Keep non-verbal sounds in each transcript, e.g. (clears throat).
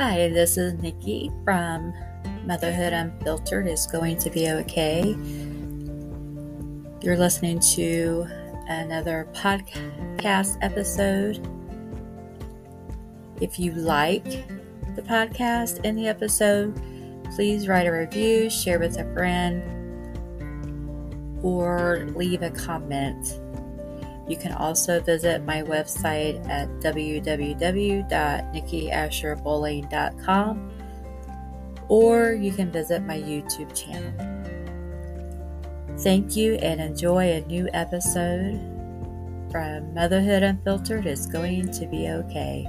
Hi, this is Nikki from Motherhood Unfiltered is going to be okay. You're listening to another podcast episode. If you like the podcast and the episode, please write a review, share with a friend, or leave a comment. You can also visit my website at www.nikkiasherbowling.com or you can visit my YouTube channel. Thank you and enjoy a new episode from Motherhood Unfiltered is going to be okay.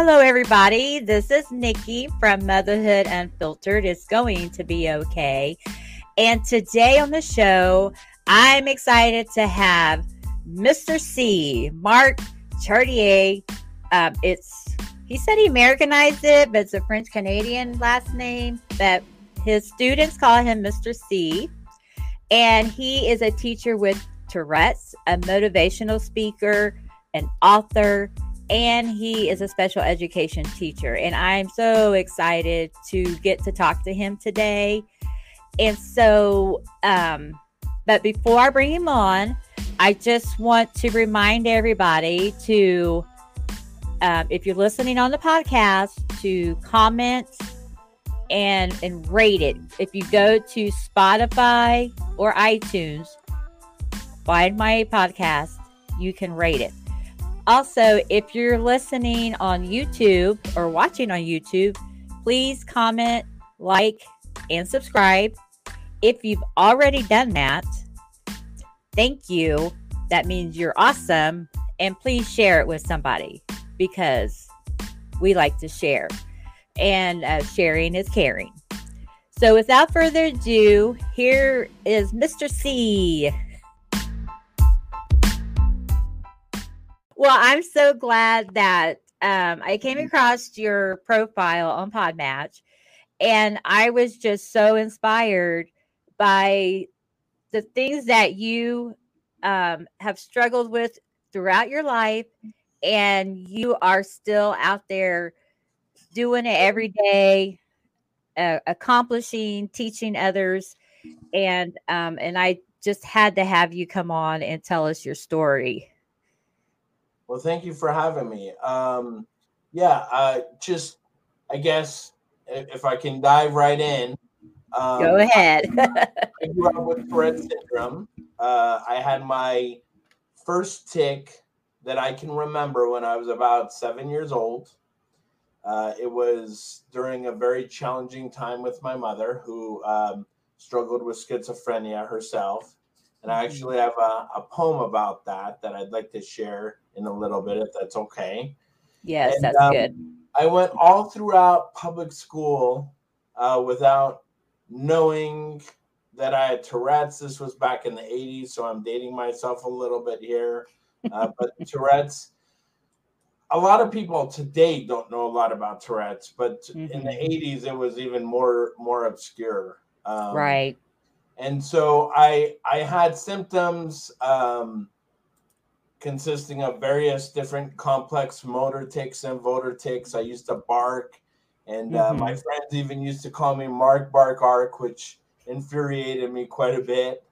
Hello, everybody. This is Nikki from Motherhood Unfiltered. It's going to be okay. And today on the show, I'm excited to have Mr. C, Mark Chartier. Um, it's he said he Americanized it, but it's a French Canadian last name. That his students call him Mr. C, and he is a teacher with Tourette's, a motivational speaker, an author, and he is a special education teacher. And I'm so excited to get to talk to him today. And so, um, but before I bring him on, I just want to remind everybody to, um, if you're listening on the podcast, to comment and and rate it. If you go to Spotify or iTunes, find my podcast, you can rate it. Also, if you're listening on YouTube or watching on YouTube, please comment, like, and subscribe. If you've already done that, thank you. That means you're awesome. And please share it with somebody because we like to share, and uh, sharing is caring. So, without further ado, here is Mr. C. Well, I'm so glad that um, I came across your profile on Podmatch, and I was just so inspired by the things that you um, have struggled with throughout your life, and you are still out there doing it every day, uh, accomplishing, teaching others, and um, and I just had to have you come on and tell us your story. Well, thank you for having me. Um, yeah, uh, just I guess if I can dive right in. Um, Go ahead. (laughs) I grew up with Tourette syndrome. Uh, I had my first tic that I can remember when I was about seven years old. Uh, it was during a very challenging time with my mother, who um, struggled with schizophrenia herself. And I mm-hmm. actually have a, a, poem about that that I'd like to share in a little bit, if that's okay. Yes, and, that's um, good. I went all throughout public school uh, without knowing that I had Tourette's. This was back in the 80s, so I'm dating myself a little bit here. Uh, (laughs) but Tourette's, a lot of people today don't know a lot about Tourette's, but mm-hmm. in the 80s, it was even more more obscure. Um, right and so I I had symptoms um, consisting of various different complex motor tics and vocal tics. I used to bark, and uh, mm-hmm. my friends even used to call me Mark Bark Ark, which infuriated me quite a bit.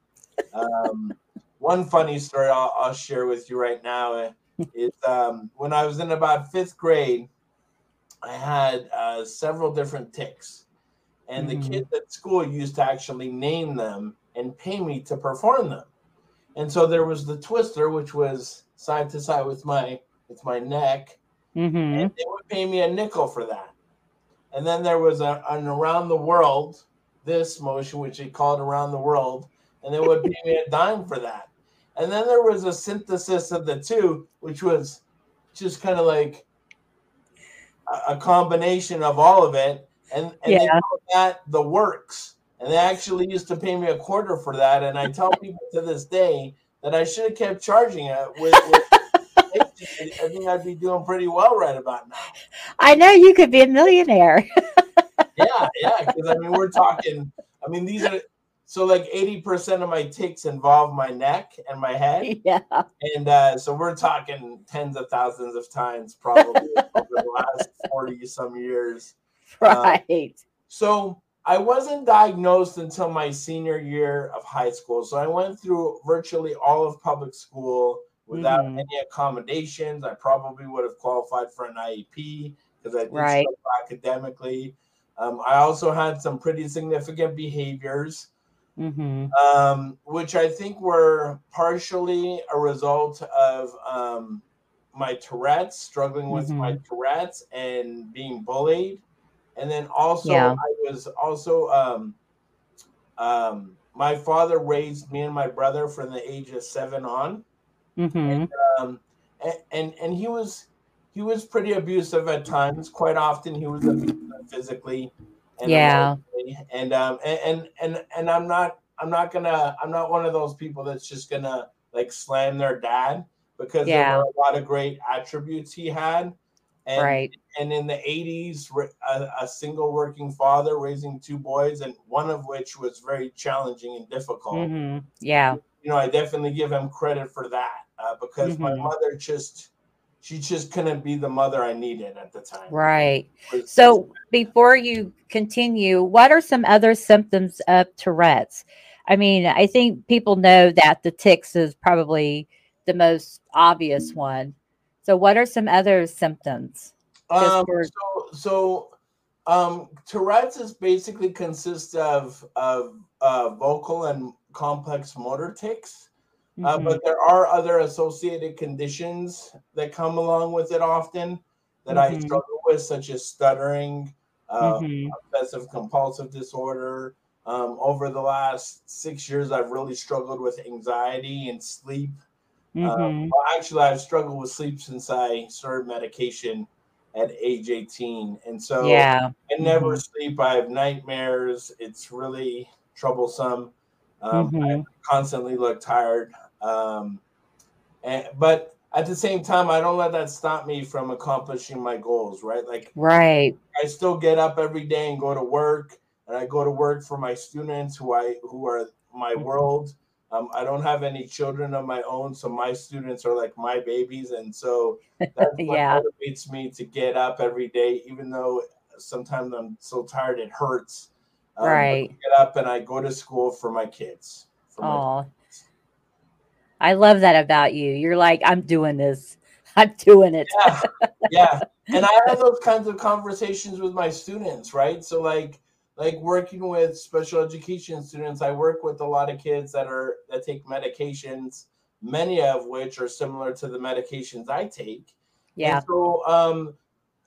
Um, (laughs) one funny story I'll, I'll, share with you right now is um, when I was in about fifth grade, I had uh, several different tics and mm-hmm. the kids at school used to actually name them and pay me to perform them. And so there was the twister, which was side to side with my with my neck, mm-hmm. and they would pay me a nickel for that. And then there was a, an around the world this motion, which they called around the world, and they would pay me a dime for that. And then there was a synthesis of the two, which was just kind of like a, a combination of all of it and, and yeah. they call that the works. And they actually used to pay me a quarter for that. And I tell people to this day that I should have kept charging it with, with I think I'd be doing pretty well right about now. I know you could be a millionaire. (laughs) yeah, yeah. Because I mean, we're talking. I mean, these are so like 80% of my tics involve my neck and my head. Yeah. And uh, so we're talking tens of thousands of times probably over the last (laughs) 40 some years. Right. Uh, so I wasn't diagnosed until my senior year of high school. So I went through virtually all of public school without Mhm. any accommodations. I probably would have qualified for an IEP because I did Right. struggle academically. Um, I also had some pretty significant behaviors, hmm um, which I think were partially a result of um, my Tourette's, struggling with my Mhm. Tourette's and being bullied. And then also, Yeah. I was also, um, um, my father raised me and my brother from the age of seven on hmm um, and, and and he was he was pretty abusive at times. Quite often, he was abusive physically. And Yeah. emotionally. and um and, and and and I'm not I'm not gonna I'm not one of those people that's just gonna like slam their dad because Yeah. there were a lot of great attributes he had. And, Right. and in the 80s, a, a single working father raising two boys, and one of which was very challenging and difficult hmm Yeah. you know, I definitely give him credit for that uh, because my Mhm. mother just, she just couldn't be the mother I needed at the time. Right. So before you continue, what are some other symptoms of Tourette's? I mean, I think people know that the tics is probably the most obvious one. So what are some other symptoms? um, for- so, so um, Tourette's is basically consists of of uh, vocal and complex motor tics. Uh, Mhm. but there are other associated conditions that come along with it often that I Mhm. struggle with, such as stuttering, uh, Mhm. obsessive compulsive disorder. Um, over the last six years, I've really struggled with anxiety and sleep. Um, Mhm. well, actually, I've struggled with sleep since I started medication at age 18. And so yeah. I never Mhm. sleep. I have nightmares. It's really troublesome. Um, I Mhm. constantly look tired. Um, and, but at the same time, I don't let that stop me from accomplishing my goals, right? Like Right. I still get up every day and go to work, and I go to work for my students who I who are my Mhm. world. Um, I don't have any children of my own, so my students are like my babies, and so that's (laughs) what Yeah. motivates me to get up every day, even though sometimes I'm so tired it hurts. Um, Right. get up and I go to school for my kids. Oh. I love that about you. You're like, I'm doing this. (laughs) I'm doing it. yeah, yeah. (laughs) And I have those kinds of conversations with my students, right? So like like working with special education students, I work with a lot of kids that are that take medications, many of which are similar to the medications I take. Yeah. And so um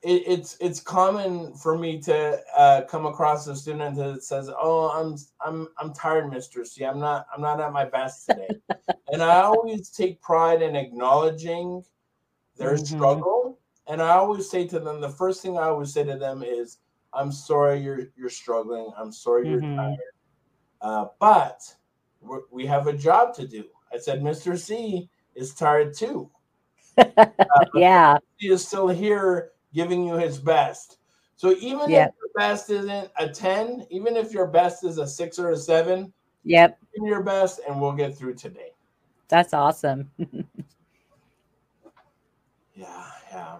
it, it's it's common for me to uh, come across a student that says, "Oh, I'm I'm I'm tired, Mister C. I'm not I'm not at my best today," (laughs) and I always take pride in acknowledging their Mhm. struggle, and I always say to them, the first thing I always say to them is, "I'm sorry you're you're struggling. I'm sorry you're Mhm. tired, uh, but we're, have a job to do." I said, "Mister C is tired too." (laughs) yeah. he is still here giving you his best. So even Yeah. if your best isn't a 10, even if your best is a six or a seven, Yep. give your best and we'll get through today. That's awesome. (laughs) Yeah, yeah.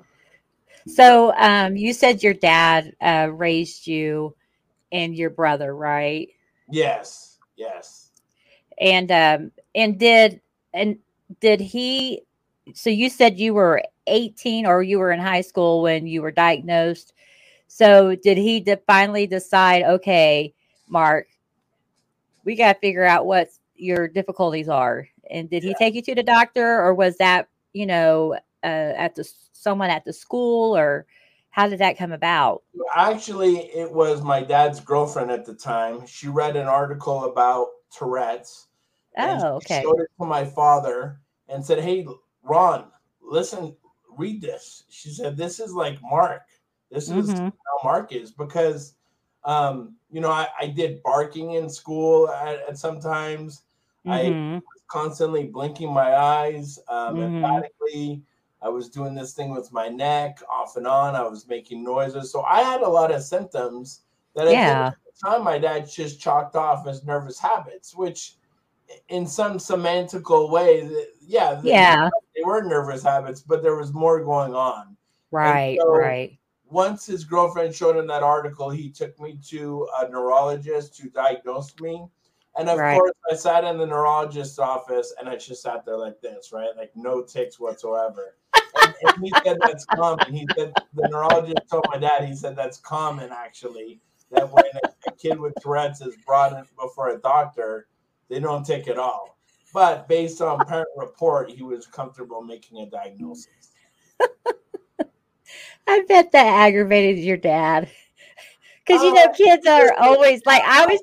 So, um, you said your dad uh, raised you and your brother, right? Yes, yes. And um, and did and did he? So you said you were 18 or you were in high school when you were diagnosed. So did he de- finally decide? Okay, Mark, we got to figure out what your difficulties are. And did he take you to the doctor, or was that you know uh, at the someone at the school, or how did that come about? Actually, it was my dad's girlfriend at the time. She read an article about Tourette's. Oh, she okay. showed it to my father and said, Hey, Ron, listen, read this. She said, This is like Mark. This is Mhm. how Mark is because um, you know, I, I did barking in school at, at sometimes. I Mhm. was constantly blinking my eyes um, Mhm. emphatically. I was doing this thing with my neck off and on. I was making noises. So I had a lot of symptoms that Yeah. at the time, my dad just chalked off as nervous habits, which in some semantical way, yeah, yeah, they were nervous habits, but there was more going on. Right, so right. Once his girlfriend showed him that article, he took me to a neurologist to diagnose me. And of right. course, I sat in the neurologist's office and I just sat there like this, right? Like no tics whatsoever. and, and he said that's common. He said the neurologist told my dad, he said that's common actually. That when a, a kid with Tourette's is brought in before a doctor, they don't take it all. But based on parent report, he was comfortable making a diagnosis. (laughs) I bet that aggravated your dad. Because you oh, know, oh, kids are always like I always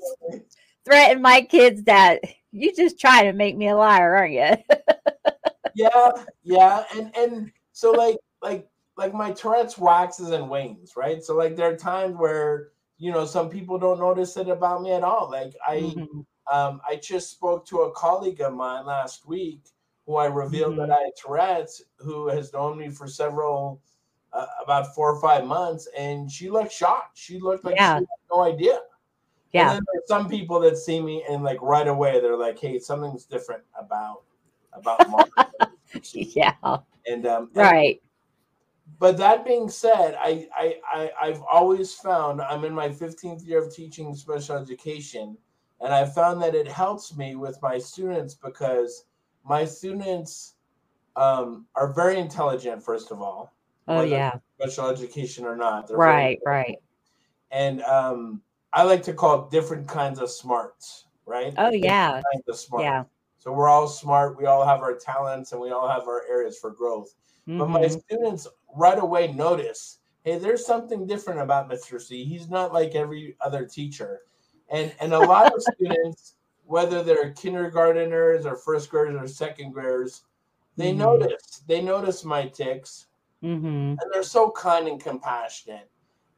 threaten my kids that you just try to make me a liar, aren't you? (laughs) yeah, yeah. And and so like like like my Tourette's waxes and wanes, right? So like there are times where you know some people don't notice it about me at all. Like I mm-hmm. Um, I just spoke to a colleague of mine last week who I revealed mm-hmm. that I had Tourette's, who has known me for several, uh, about four or five months, and she looked shocked. She looked like yeah. she had no idea. Yeah. And some people that see me and like right away they're like, "Hey, something's different about about (laughs) Mark." yeah. And um, right. but that being said, I, I I I've always found I'm in my 15th year of teaching special education and I found that it helps me with my students because my students um, are very intelligent, first of all. Oh, yeah. Special education or not. right, right. And um, I like to call it different kinds of smarts, right? Oh, different yeah. Kinds of smart. Yeah. So we're all smart. We all have our talents and we all have our areas for growth. Mm-hmm. But my mm-hmm. students right away notice hey, there's something different about Mr. C. He's not like every other teacher and and a lot of (laughs) students, whether they're kindergarteners or first graders or second graders, they mm-hmm. notice they notice my tics, mm-hmm. and they're so kind and compassionate.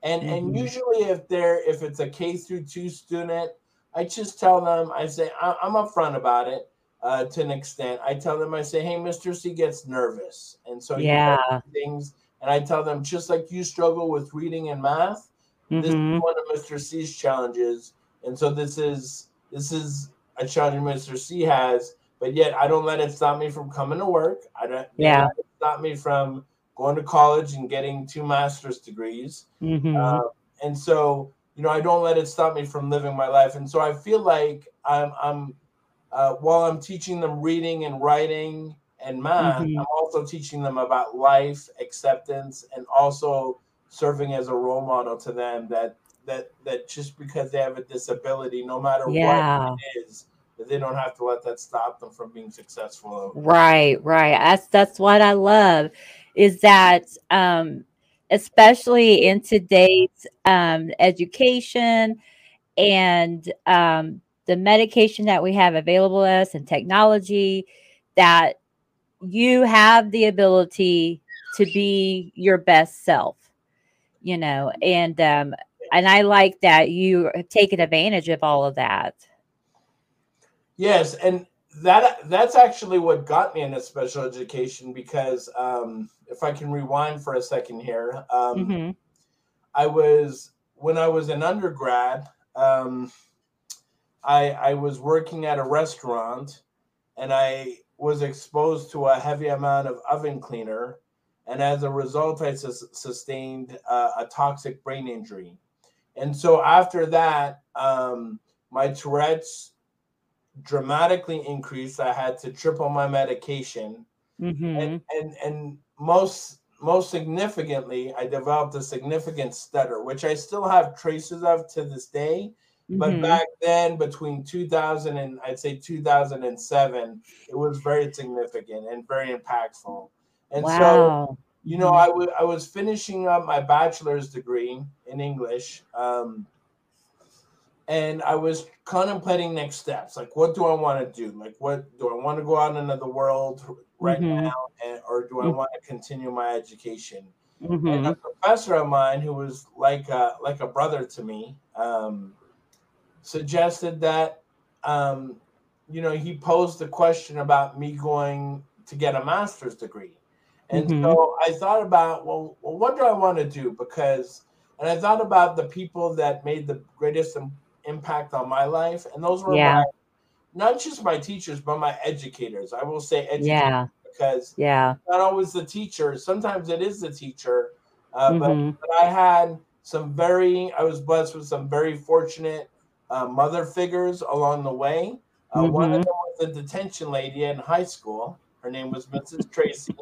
And mm-hmm. and usually if they're if it's a K through two student, I just tell them I say I, am upfront about it. Uh, to an extent, I tell them I say, "Hey, Mr. C gets nervous, and so yeah, things." And I tell them just like you struggle with reading and math, this is mm-hmm. one of Mr. C's challenges and so this is this is a challenge Mr. C has, but yet I don't let it stop me from coming to work. I don't yeah stop me from going to college and getting two master's degrees. Mm-hmm. Uh, and so you know I don't let it stop me from living my life. And so I feel like I'm I'm uh, while I'm teaching them reading and writing and math, mm-hmm. I'm also teaching them about life, acceptance, and also serving as a role model to them that that that just because they have a disability, no matter yeah. what it is, that they don't have to let that stop them from being successful. Right, right. That's that's what I love is that um, especially in today's um, education and um, the medication that we have available to us and technology that you have the ability to be your best self you know and um, and I like that you have taken advantage of all of that. Yes, and that that's actually what got me into special education because um, if I can rewind for a second here, um, mm-hmm. I was when I was an undergrad, um, I I was working at a restaurant, and I was exposed to a heavy amount of oven cleaner, and as a result, I sustained uh, a toxic brain injury. And so after that, um, my Tourette's dramatically increased. I had to triple my medication, mm-hmm. and, and and most most significantly, I developed a significant stutter, which I still have traces of to this day. But mm-hmm. back then, between 2000 and I'd say 2007, it was very significant and very impactful. And wow. so you know, I, w- I was finishing up my bachelor's degree in English. Um, and I was contemplating next steps. Like, what do I want to do? Like, what do I want to go out into the world right mm-hmm. now? And, or do I mm-hmm. want to continue my education? Mm-hmm. And a professor of mine who was like a, like a brother to me um, suggested that, um, you know, he posed the question about me going to get a master's degree. And mm-hmm. so I thought about, well, well, what do I want to do? Because, and I thought about the people that made the greatest impact on my life, and those were Yeah. my, not just my teachers, but my educators. I will say educators Yeah. because Yeah. not always the teacher. Sometimes it is the teacher, uh, but, Mhm. but I had some very. I was blessed with some very fortunate uh, mother figures along the way. Uh, One of Mhm. them was a detention lady in high school. Her name was Mrs. Tracy,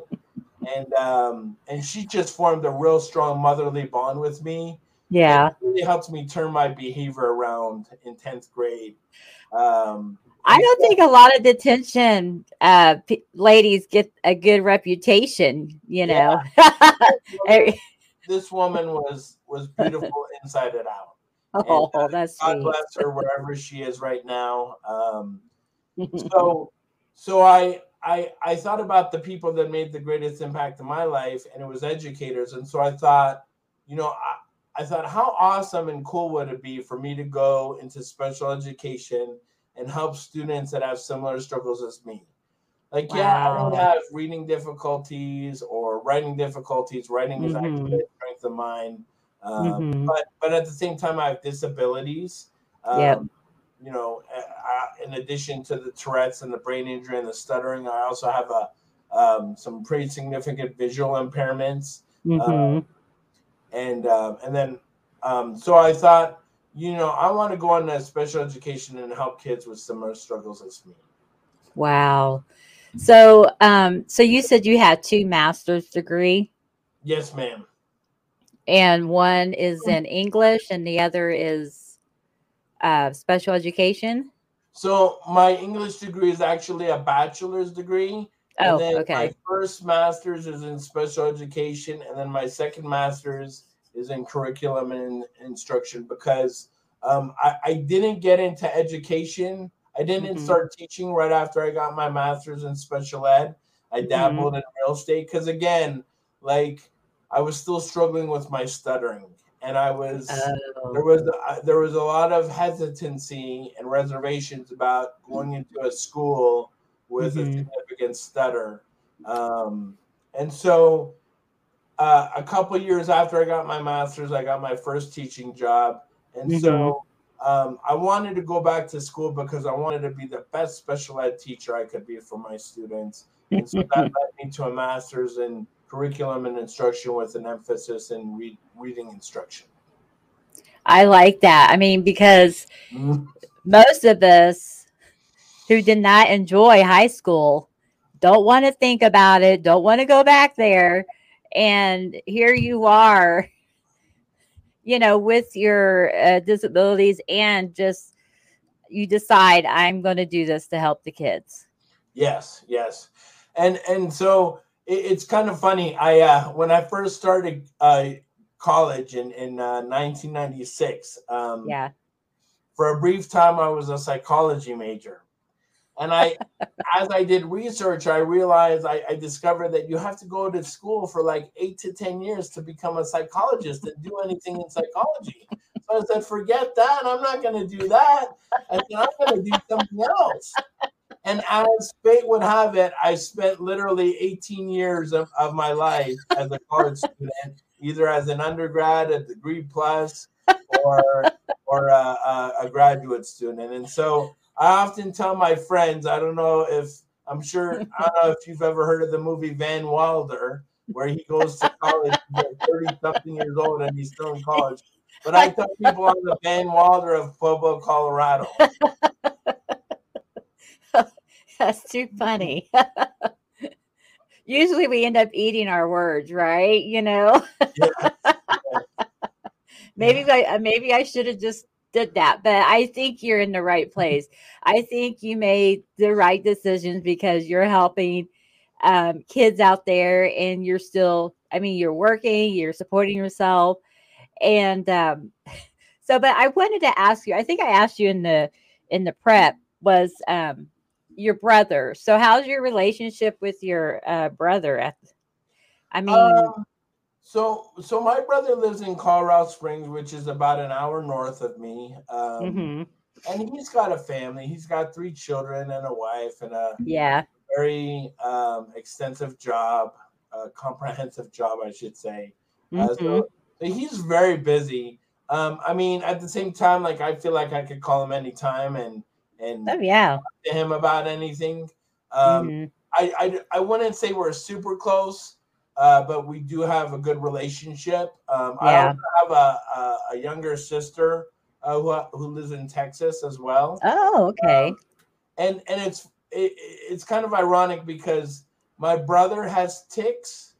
and um, and she just formed a real strong motherly bond with me. Yeah. It really helped me turn my behavior around in tenth grade. Um, I don't think a lot of detention uh, p- ladies get a good reputation, you know. (laughs) Every- this woman was was beautiful inside and out. oh, uh, that's God sweet. bless her wherever she is right now. Um, (laughs) so so I I I thought about the people that made the greatest impact in my life, and it was educators. And so I thought, you know, I, I thought how awesome and cool would it be for me to go into special education and help students that have similar struggles as me. Like, yeah, I don't have reading difficulties or writing difficulties. Writing is actually Mhm. a strength of mine. Um, Mhm. but but at the same time, I have disabilities. Um, Yep. You know, I, in addition to the Tourette's and the brain injury and the stuttering, I also have a um, some pretty significant visual impairments, Mhm. And um, and then um, so I thought, you know, I want to go on to special education and help kids with similar struggles as me. Wow. So, um, so you said you had two master's degree, Yes, ma'am. and one is in English, and the other is uh, special education. So my English degree is actually a bachelor's degree. Oh, and then okay. My first master's is in special education, and then my second master's is in curriculum and instruction because um, I, I didn't get into education. I didn't Mhm. start teaching right after I got my master's in special ed. I Mhm. dabbled in real estate because, again, like I was still struggling with my stuttering, and I was there Oh, was uh, there was a lot of hesitancy and reservations about going into a school with a Mhm. significant stutter, um, and so uh, a couple years after I got my master's, I got my first teaching job, and so um, I wanted to go back to school because I wanted to be the best special ed teacher I could be for my students, and so that (laughs) led me to a master's in curriculum and instruction with an emphasis in read, reading instruction. I like that. I mean, because Mhm. most of us who did not enjoy high school don't want to think about it, don't want to go back there. And here you are, (laughs) you know, with your uh, disabilities, and just you decide, I'm going to do this to help the kids. Yes, yes, and and so it, it's kind of funny. I uh, when I first started uh, college in in uh, 1996, um, Yeah. for a brief time I was a psychology major, and I as I did research, I realized I, I discovered that you have to go to school for like eight to ten years to become a psychologist and do anything in psychology. So I said, forget that. I'm not going to do that. I said, I'm going to do something else. And as fate would have it, I spent literally 18 years of, of my life as a college student, either as an undergrad, a degree plus, or or a, a graduate student. And so I often tell my friends, I don't know if I'm sure I don't know if you've ever heard of the movie Van Wilder, where he goes to college, he's 30 something years old, and he's still in college. But I tell people I'm the Van Wilder of Pueblo, Colorado. (laughs) That's too funny. (laughs) Usually we end up eating our words, right? You know, (laughs) maybe I maybe I should have just did that, but I think you're in the right place. I think you made the right decisions because you're helping um, kids out there, and you're still. I mean, you're working, you're supporting yourself, and um, (laughs) so. But I wanted to ask you. I think I asked you in the in the prep was um, your brother. So, how's your relationship with your uh, brother? At I mean, Um, so so my brother lives in Colorado Springs, which is about an hour north of me. Um, mhm, and he's got a family. He's got three children and a wife and a yeah, very um, extensive job, a comprehensive job, I should say. Uh, mhm, so, so he's very busy. Um, I mean, at the same time, like I feel like I could call him anytime and and oh yeah to him about anything. Um, mm-hmm. I, I I wouldn't say we're super close, uh, but we do have a good relationship. Um, yeah. I also have a, a, a younger sister uh, who who lives in Texas as well. Oh, okay. Um, and and it's it, it's kind of ironic because my brother has tics.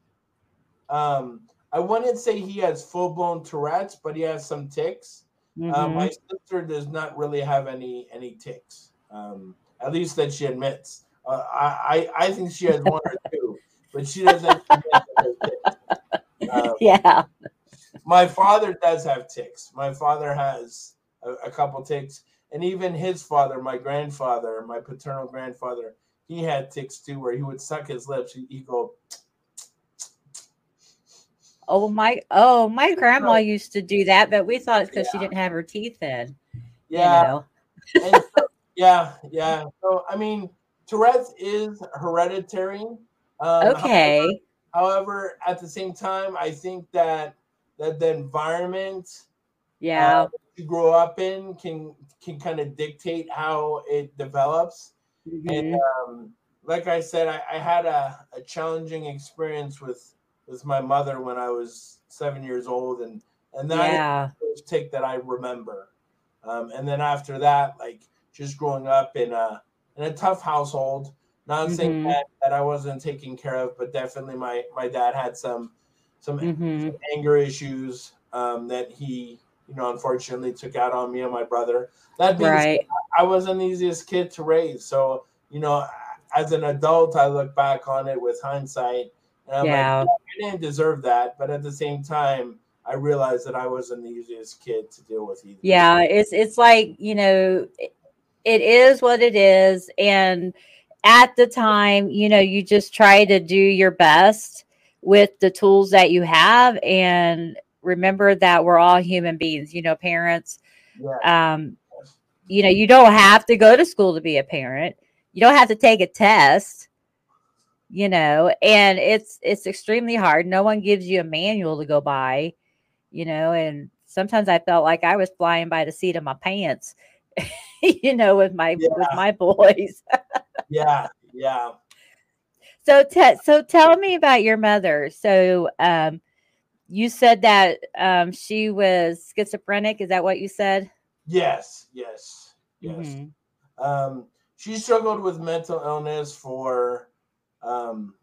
Um, I wouldn't say he has full blown Tourette's, but he has some tics. Mm-hmm. Uh, my sister does not really have any any tics, um, at least that she admits. Uh, I I think she has one or (laughs) two, but she doesn't. (laughs) um, yeah. My father does have tics. My father has a, a couple tics, and even his father, my grandfather, my paternal grandfather, he had tics too, where he would suck his lips. He, he'd go. Oh my! Oh, my grandma used to do that, but we thought it's because yeah. she didn't have her teeth in. Yeah. You know? so, yeah, yeah. So I mean, Tourette's is hereditary. Um, okay. However, however, at the same time, I think that that the environment, yeah, uh, you grow up in can can kind of dictate how it develops. Mm-hmm. And um, like I said, I, I had a, a challenging experience with with my mother when I was seven years old, and and that yeah. first take that I remember. Um, and then after that, like just growing up in a in a tough household. Not mm-hmm. saying that, that I wasn't taken care of, but definitely my my dad had some some, mm-hmm. some anger issues um, that he you know unfortunately took out on me and my brother. That being right. said, I wasn't the easiest kid to raise, so you know as an adult, I look back on it with hindsight yeah. Like, I didn't deserve that, but at the same time, I realized that I wasn't the easiest kid to deal with either. Yeah, it's it's like you know, it is what it is, and at the time, you know, you just try to do your best with the tools that you have, and remember that we're all human beings. You know, parents. Yeah. Um, you know, you don't have to go to school to be a parent. You don't have to take a test you know and it's it's extremely hard no one gives you a manual to go by you know and sometimes i felt like i was flying by the seat of my pants (laughs) (laughs) you know with my yeah. with my boys (laughs) yeah yeah so te- so tell me about your mother so um you said that um she was schizophrenic is that what you said yes yes yes mm-hmm. um she struggled with mental illness for um,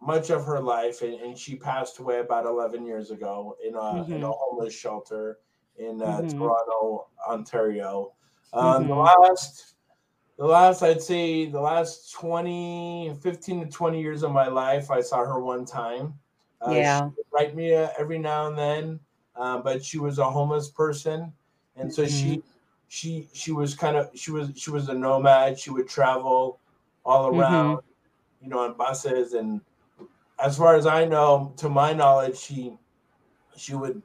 much of her life, and, and, she passed away about 11 years ago in a, mm-hmm. in a homeless shelter in uh, mm-hmm. Toronto, Ontario. Um, mm-hmm. The last, the last, I'd say, the last 20, 15 to 20 years of my life, I saw her one time. Uh, yeah. write me uh, every now and then, uh, but she was a homeless person, and so she, mm-hmm. she, she was kind of, she was, she was a nomad. She would travel all mm-hmm. around you know, on buses. And as far as I know, to my knowledge, she she would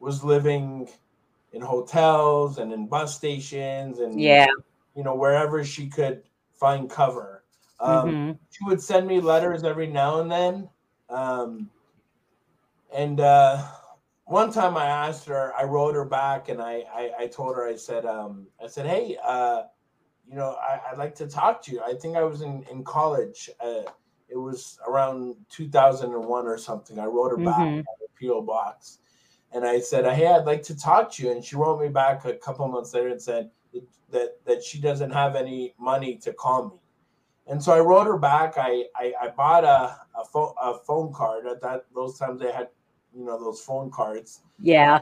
was living in hotels and in bus stations and yeah, you know, wherever she could find cover. Um, mm-hmm. She would send me letters every now and then. Um, and uh, one time I asked her, I wrote her back and I, I, I told her, I said, um, I said, Hey, uh, you know, I, would like to talk to you. I think I was in, in college. Uh, it was around 2001 or something. I wrote her mm-hmm. back on a PO box, and I said, "Hey, I'd like to talk to you." And she wrote me back a couple months later and said that that she doesn't have any money to call me. And so I wrote her back. I I, I bought a a, phone a phone card. At that those times they had, you know, those phone cards. Yeah.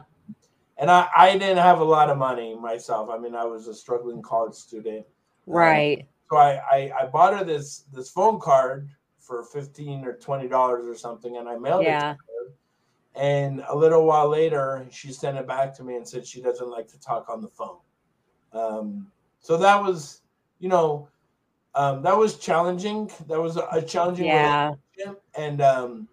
And I, I didn't have a lot of money myself. I mean, I was a struggling college student. Um, right. Um, so I, I, I bought her this this phone card for fifteen or twenty dollars or something, and I mailed yeah. it to her. And a little while later, she sent it back to me and said she doesn't like to talk on the phone. Um, so that was, you know, um, that was challenging. That was a, a challenging yeah. relationship, and um,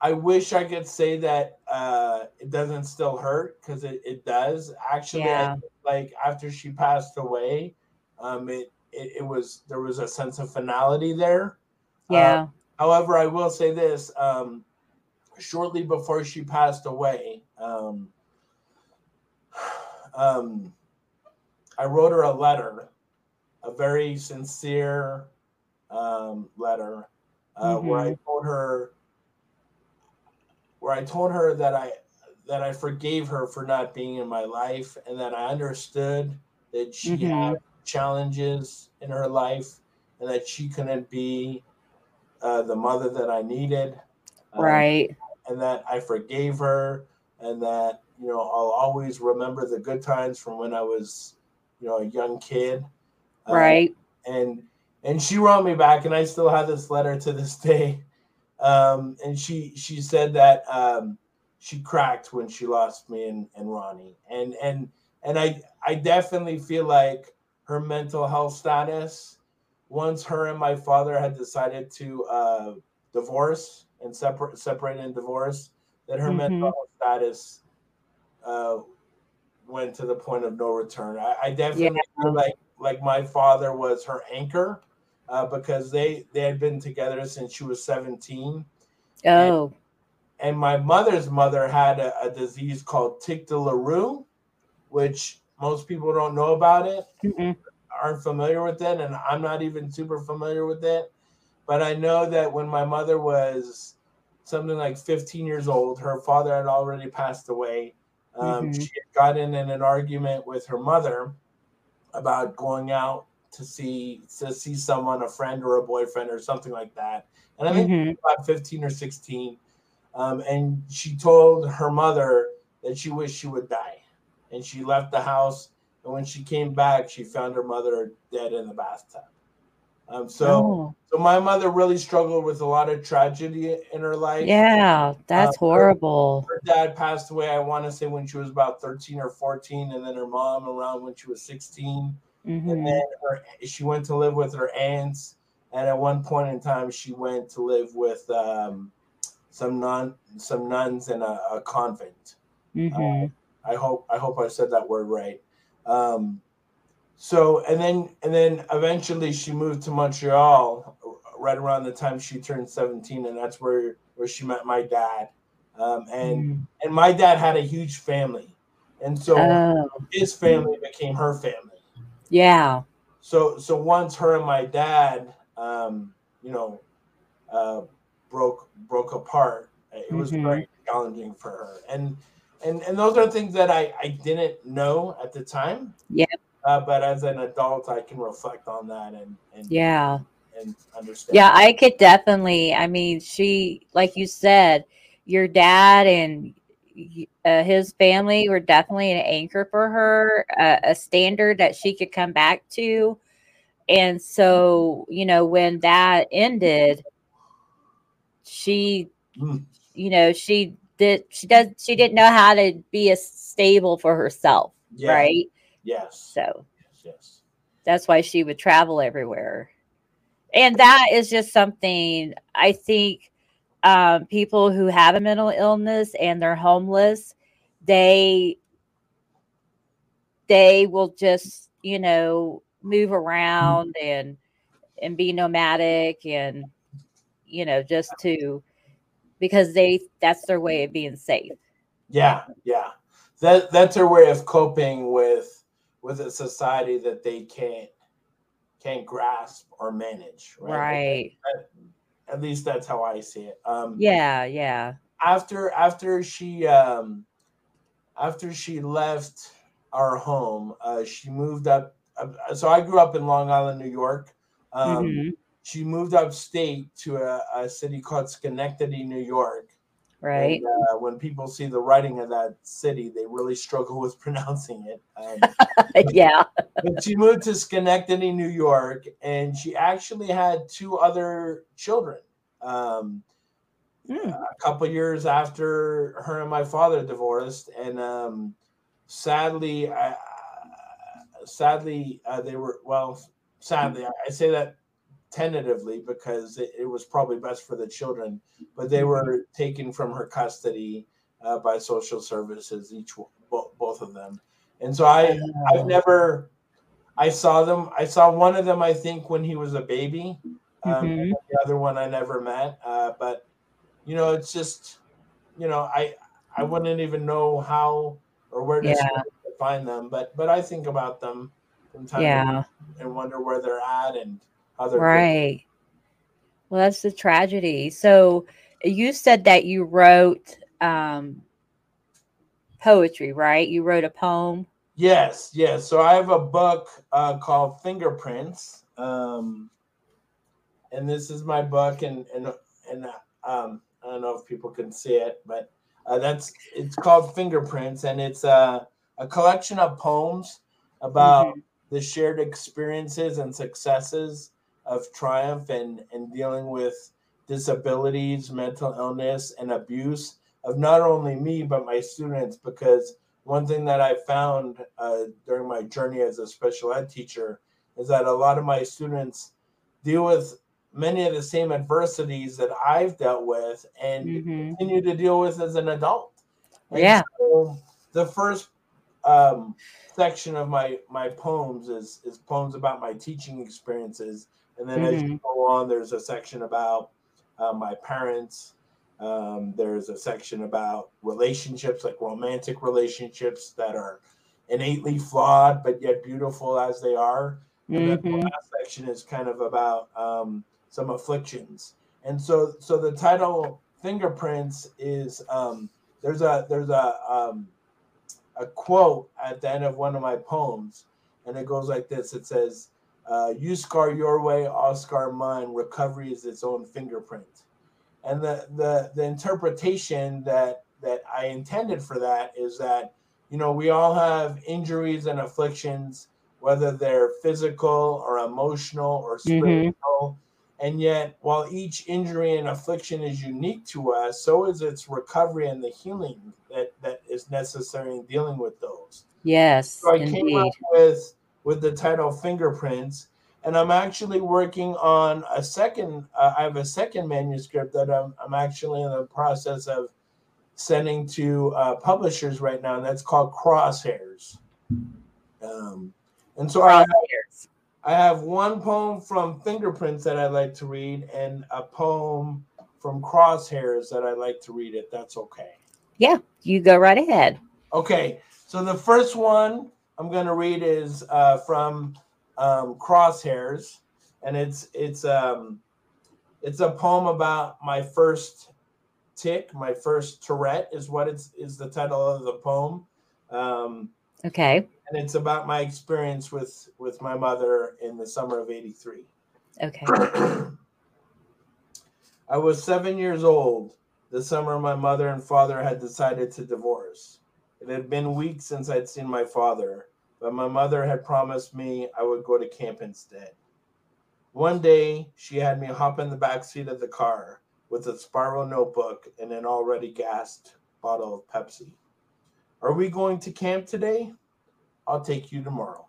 I wish I could say that uh, it doesn't still hurt because it, it does. Actually, yeah. I, like after she passed away, um, it, it, it was there was a sense of finality there. Yeah. Uh, however, I will say this: um, shortly before she passed away, um, um, I wrote her a letter, a very sincere um, letter, uh, mm-hmm. where I mm-hmm. told her, where I told her that I that I forgave her for not being in my life, and that I understood that she mm-hmm. had challenges in her life, and that she couldn't be uh, the mother that I needed. Um, right. And that I forgave her, and that you know I'll always remember the good times from when I was, you know, a young kid. Uh, right. and and she wrote me back, and I still have this letter to this day. Um, and she she said that um, she cracked when she lost me and, and Ronnie, and and and I I definitely feel like her mental health status once her and my father had decided to uh, divorce and separate separate and divorced, that her mm-hmm. mental status uh, went to the point of no return. I, I definitely yeah. feel like like my father was her anchor uh, because they they had been together since she was 17. Oh. And, and my mother's mother had a, a, disease called tic douloureux, which most people don't know about it, Mm-mm. aren't familiar with it, and I'm not even super familiar with it. But I know that when my mother was something like 15 years old, her father had already passed away. Um, mm-hmm. She had gotten in an argument with her mother about going out to see to see someone, a friend or a boyfriend or something like that. And I think mm-hmm. about 15 or 16. Um, and she told her mother that she wished she would die. And she left the house. And when she came back, she found her mother dead in the bathtub. Um, so, oh. so my mother really struggled with a lot of tragedy in her life. Yeah, that's um, horrible. Her, her, dad passed away. I want to say when she was about thirteen or fourteen, and then her mom around when she was 16 mm-hmm. And then her, she went to live with her aunts, and at one point in time, she went to live with um, some nun, some nuns in a, a convent. Mm-hmm. Uh, I hope I hope I said that word right. Um, so and then and then eventually she moved to Montreal right around the time she turned 17 and that's where where she met my dad um, and mm. and my dad had a huge family and so oh. his family became her family yeah so so once her and my dad um, you know uh, broke broke apart it was mm-hmm. very challenging for her and and and those are things that i i didn't know at the time yeah uh, but as an adult, I can reflect on that and, and yeah, and understand. Yeah, I could definitely. I mean, she, like you said, your dad and uh, his family were definitely an anchor for her, uh, a standard that she could come back to. And so, you know, when that ended, she, mm. you know, she did, she does, she didn't know how to be a stable for herself, yeah. right? Yes. So yes, yes. That's why she would travel everywhere. And that is just something I think um, people who have a mental illness and they're homeless, they they will just, you know, move around and and be nomadic and you know, just to because they that's their way of being safe. Yeah, yeah. That that's their way of coping with with a society that they can't can't grasp or manage right, right. At, at, least that's how i see it. Um yeah yeah. after after she um after she left our home uh she moved up uh, so i grew up in long island new york. Um mm-hmm. she moved upstate to a, a city called schenectady new york Right. And, uh, when people see the writing of that city, they really struggle with (laughs) pronouncing it. Um, (laughs) yeah. but she moved to Schenectady, New York, and she actually had two other children. Um, mm. A couple years after her and my father divorced, and um, sadly, I, sadly, uh, they were well. Sadly, I say that tentatively because it, it, was probably best for the children, but they were taken from her custody uh, by social services, each both of them. And so I, I've never, I saw them. I saw one of them, I think, when he was a baby. Um, mm-hmm. The other one I never met. Uh, but you know, it's just, you know, I, I wouldn't even know how or where to yeah. find them, but but I think about them from time Yeah. and wonder where they're at and doing. Right. Well, that's the tragedy. So you said that you wrote um, poetry, right? You wrote a poem. Yes, yes. So I have a book uh, called Fingerprints, um, and this is my book, and and and um, I don't know if people can see it, but uh, that's it's called Fingerprints, and it's a a collection of poems about Mhm. the shared experiences and successes of triumph and and dealing with disabilities, mental illness, and abuse of not only me but my students because one thing that I found uh, during my journey as a special ed teacher is that a lot of my students deal with many of the same adversities that I've dealt with and Mhm. continue to deal with as an adult. And Yeah. so the first um, section of my my poems is is poems about my teaching experiences, and then as you Mhm. go on, there's a section about uh, my parents. Um, there's a section about relationships, like romantic relationships that are innately flawed but yet beautiful as they are. And then the last section is kind of about um, some afflictions. And so, so the title "Fingerprints" is um, there's a there's a um, a quote at the end of one of my poems, and it goes like this: It says, uh, "You scar your way, I'll scar mine. Recovery is its own fingerprint." And the the the interpretation that that I intended for that is that you know we all have injuries and afflictions, whether they're physical or emotional or spiritual. And yet, while each injury and affliction is unique to us, so is its recovery and the healing that, that is necessary in dealing with those. Yes, So I came up with with the title Fingerprints, and I'm actually working on a second. Uh, I have a second manuscript that I'm I'm actually in the process of sending to uh, publishers right now, and that's called Crosshairs. Um, and so I Crosshairs. I have one poem from Fingerprints that I'd like to read, and a poem from Crosshairs that I'd like to read. If that's okay. Yeah, you go right ahead. Okay, so the first one I'm going to read is uh, from um, Crosshairs, and it's it's um, it's a poem about my first tic, my first Tourette is what it's is the title of the poem, um, Okay. and it's about my experience with with my mother in the summer of '83. Okay. (clears throat) I was seven years old the summer my mother and father had decided to divorce. It had been weeks since I'd seen my father, but my mother had promised me I would go to camp instead. One day, she had me hop in the back seat of the car with a spiral notebook and an already gassed bottle of Pepsi. Are we going to camp today? I'll take you tomorrow.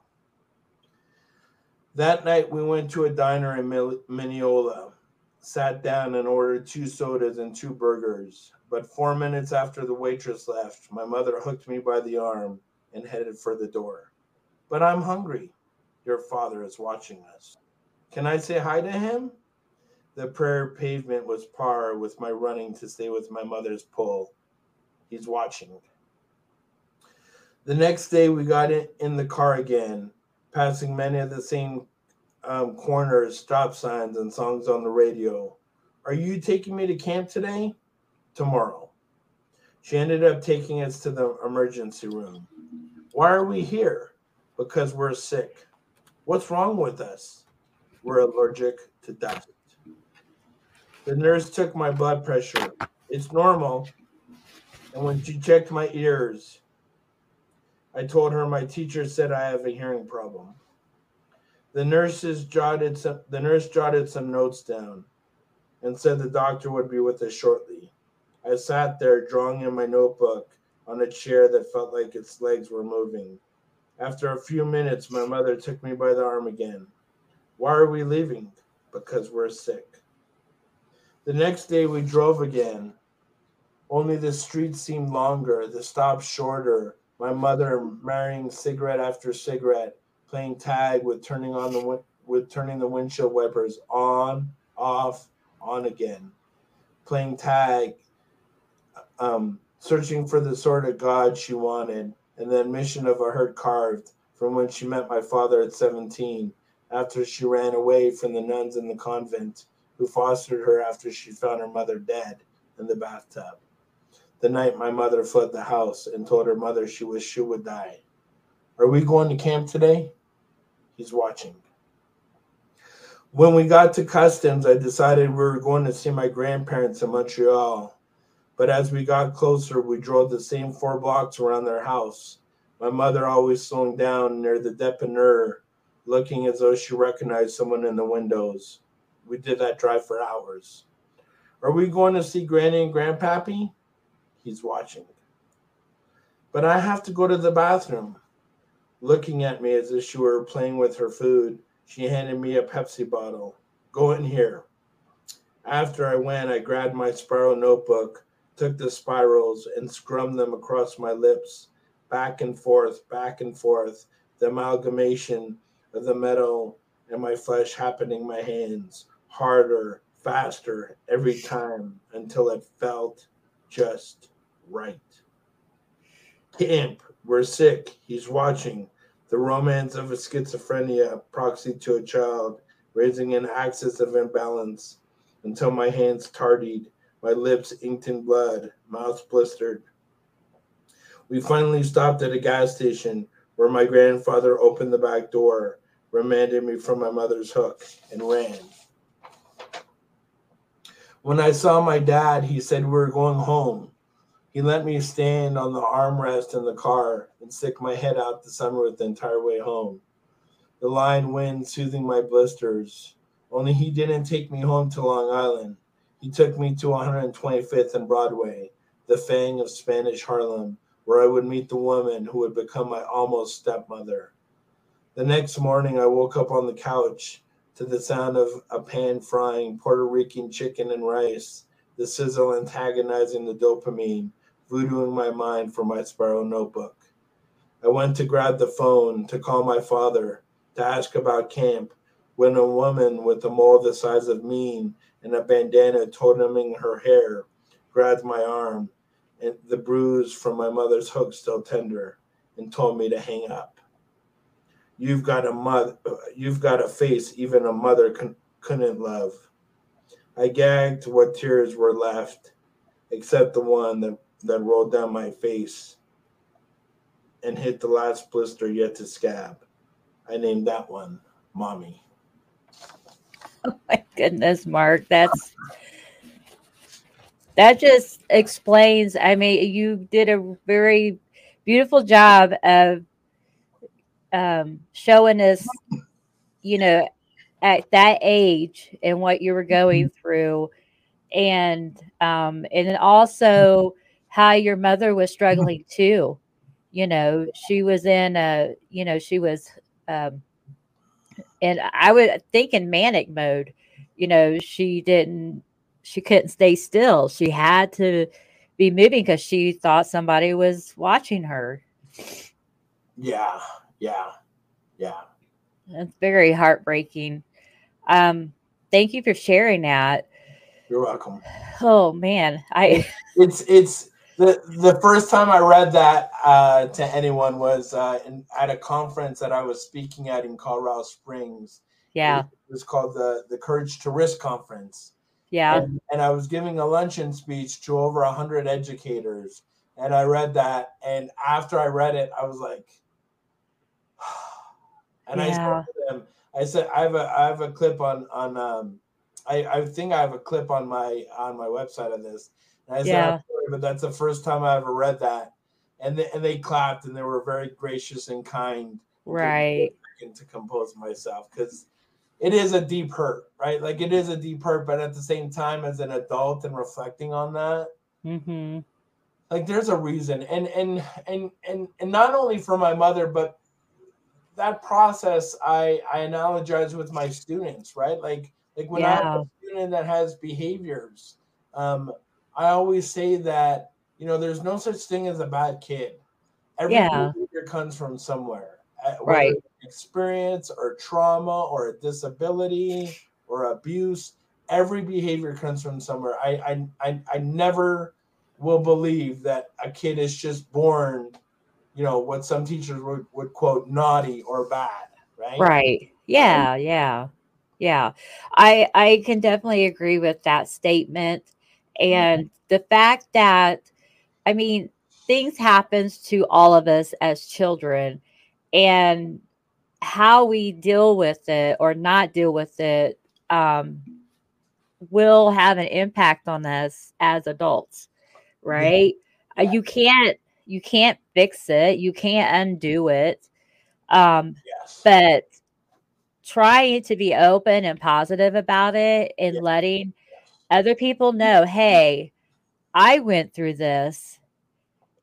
That night, we went to a diner in Mineola sat down and ordered two sodas and two burgers. But four minutes after the waitress left, my mother hooked me by the arm and headed for the door. But I'm hungry. Your father is watching us. Can I say hi to him? The prayer pavement was par with my running to stay with my mother's pull. He's watching. The next day, we got in, the car again, passing many of the same um, corners, stop signs, and songs on the radio. Are you taking me to camp today? Tomorrow. She ended up taking us to the emergency room. Why are we here? Because we're sick. What's wrong with us? We're allergic to dust. The nurse took my blood pressure. It's normal. And when she checked my ears, I told her my teacher said I have a hearing problem. The nurses jotted some the nurse jotted some notes down and said the doctor would be with us shortly. I sat there drawing in my notebook on a chair that felt like its legs were moving. After a few minutes, my mother took me by the arm again. Why are we leaving? Because we're sick. The next day we drove again. Only the streets seemed longer, the stops shorter. My mother marrying cigarette after cigarette, playing tag with turning on the with turning the windshield wipers on, off, on again, playing tag, um, searching for the sort of God she wanted, and the mission of a hurt carved from when she met my father at 17 after she ran away from the nuns in the convent who fostered her after she found her mother dead in the bathtub. The night my mother fled the house and told her mother she was she would die. Are we going to camp today? He's watching. When we got to customs, I decided we were going to see my grandparents in Montreal. But as we got closer, we drove the same four blocks around their house. My mother always slowing down near the depanneur, looking as though she recognized someone in the windows. We did that drive for hours. Are we going to see Granny and Grandpappy? He's watching. But I have to go to the bathroom. Looking at me as if she were playing with her food, she handed me a Pepsi bottle. Go in here. After I went, I grabbed my spiral notebook, took the spirals, and scrummed them across my lips, back and forth, back and forth, the amalgamation of the metal and my flesh happening in my hands, harder, faster every time until it felt just right. Camp, we're sick. He's watching. The romance of a schizophrenia proxy to a child, raising an axis of imbalance until my hands tardied, my lips inked in blood, mouth blistered. We finally stopped at a gas station where my grandfather opened the back door, remanded me from my mother's hook, and ran. When I saw my dad, he said we were going home. He let me stand on the armrest in the car and stick my head out the sunroof the entire way home. The line wind soothing my blisters. Only he didn't take me home to Long Island. He took me to 125th and Broadway, the fang of Spanish Harlem, where I would meet the woman who would become my almost stepmother. The next morning, I woke up on the couch to the sound of a pan frying Puerto Rican chicken and rice, the sizzle antagonizing the dopamine voodooing my mind for my spiral notebook. I went to grab the phone to call my father to ask about camp when a woman with a mole the size of me and a bandana toteming her hair grabbed my arm and the bruise from my mother's hook still tender and told me to hang up. You've got a mother, you've got a face even a mother con- couldn't love. I gagged what tears were left, except the one that that rolled down my face and hit the last blister yet to scab. I named that one Mommy. Oh (laughs) my goodness, Mark. That's that just explains. I mean, you did a very beautiful job of um, showing us, you know, at that age and what you were going mm-hmm. through, and um, and also how your mother was mm-hmm. struggling too. You know, she was in a, you know, she was, um, and I would think in manic mode. You know, she didn't, she couldn't stay still. She had to be moving because she thought somebody was watching her. Yeah, yeah, yeah. It's very heartbreaking. Um, thank you for sharing that. You're welcome. Oh man, I it's it's the the first time I read that uh, to anyone was uh, in, at a conference that I was speaking at in Colorado Springs. Yeah, it was called the the Courage to Risk Conference. Yeah, and, and I was giving a luncheon speech to over a hundred educators, and I read that, and after I read it, I was like, (sighs) and yeah. I said to them, I said, I have a I have a clip on on um, I I think I have a clip on my on my website on this. Said, yeah but that's the first time I ever read that. And they, and they clapped and they were very gracious and kind. Right. To, to compose myself because it is a deep hurt, right? Like it is a deep hurt, but at the same time, as an adult and reflecting on that, mm-hmm. like there's a reason, and and and and and not only for my mother, but that process I I analogize with my students, right? Like like when yeah. I have a student that has behaviors, um, I always say that you know there's no such thing as a bad kid. Every yeah. behavior comes from somewhere, uh, right? Experience or trauma or a disability or abuse. Every behavior comes from somewhere. I I I, I never will believe that a kid is just born you know what some teachers would, would quote naughty or bad right right yeah yeah yeah i i can definitely agree with that statement. And the fact that i mean things happens to all of us as children and how we deal with it or not deal with it um, will have an impact on us as adults right yeah. uh, you can't you can't fix it you can't undo it um, yes. but trying to be open and positive about it and letting other people know hey i went through this.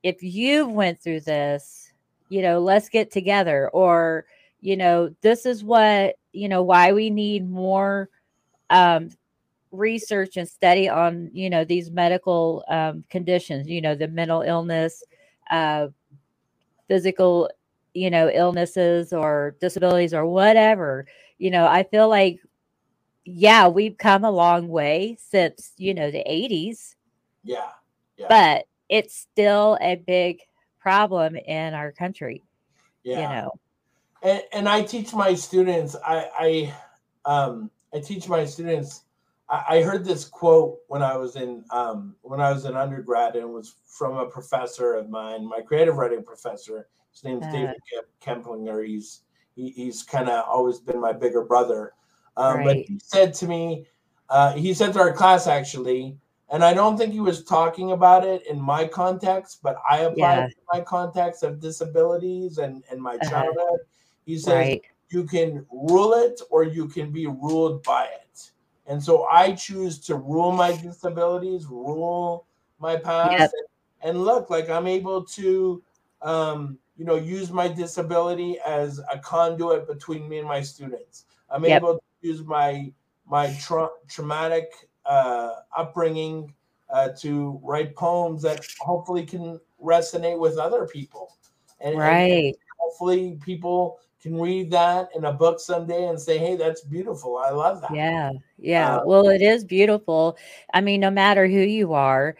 If you went through this you know let's get together. Or you know this is what you know why we need more um, research and study on you know these medical um, conditions you know the mental illness uh, physical you know illnesses or disabilities or whatever. You know i feel like yeah we've come a long way since you know the 80s yeah, yeah. but it's still a big problem in our country yeah. you know and, and i teach my students i i um i teach my students I, heard this quote when I was in um, when I was in undergrad, and it was from a professor of mine, my creative writing professor. His name's uh, David Kemplinger. He's he, he's kind of always been my bigger brother. Um, right. But he said to me, uh, he said to our class actually, and I don't think he was talking about it in my context, but I applied yeah. my context of disabilities and and my uh-huh. childhood. He says right. you can rule it or you can be ruled by it. And so I choose to rule my disabilities, rule my past, yep. and, and, look like I'm able to, um, you know, use my disability as a conduit between me and my students. I'm yep. able to use my my tra- traumatic uh, upbringing uh, to write poems that hopefully can resonate with other people. And, right. And hopefully people can read that in a book someday and say, "Hey, that's beautiful. I love that." Yeah, yeah. Uh, well, it is beautiful. I mean, no matter who you are,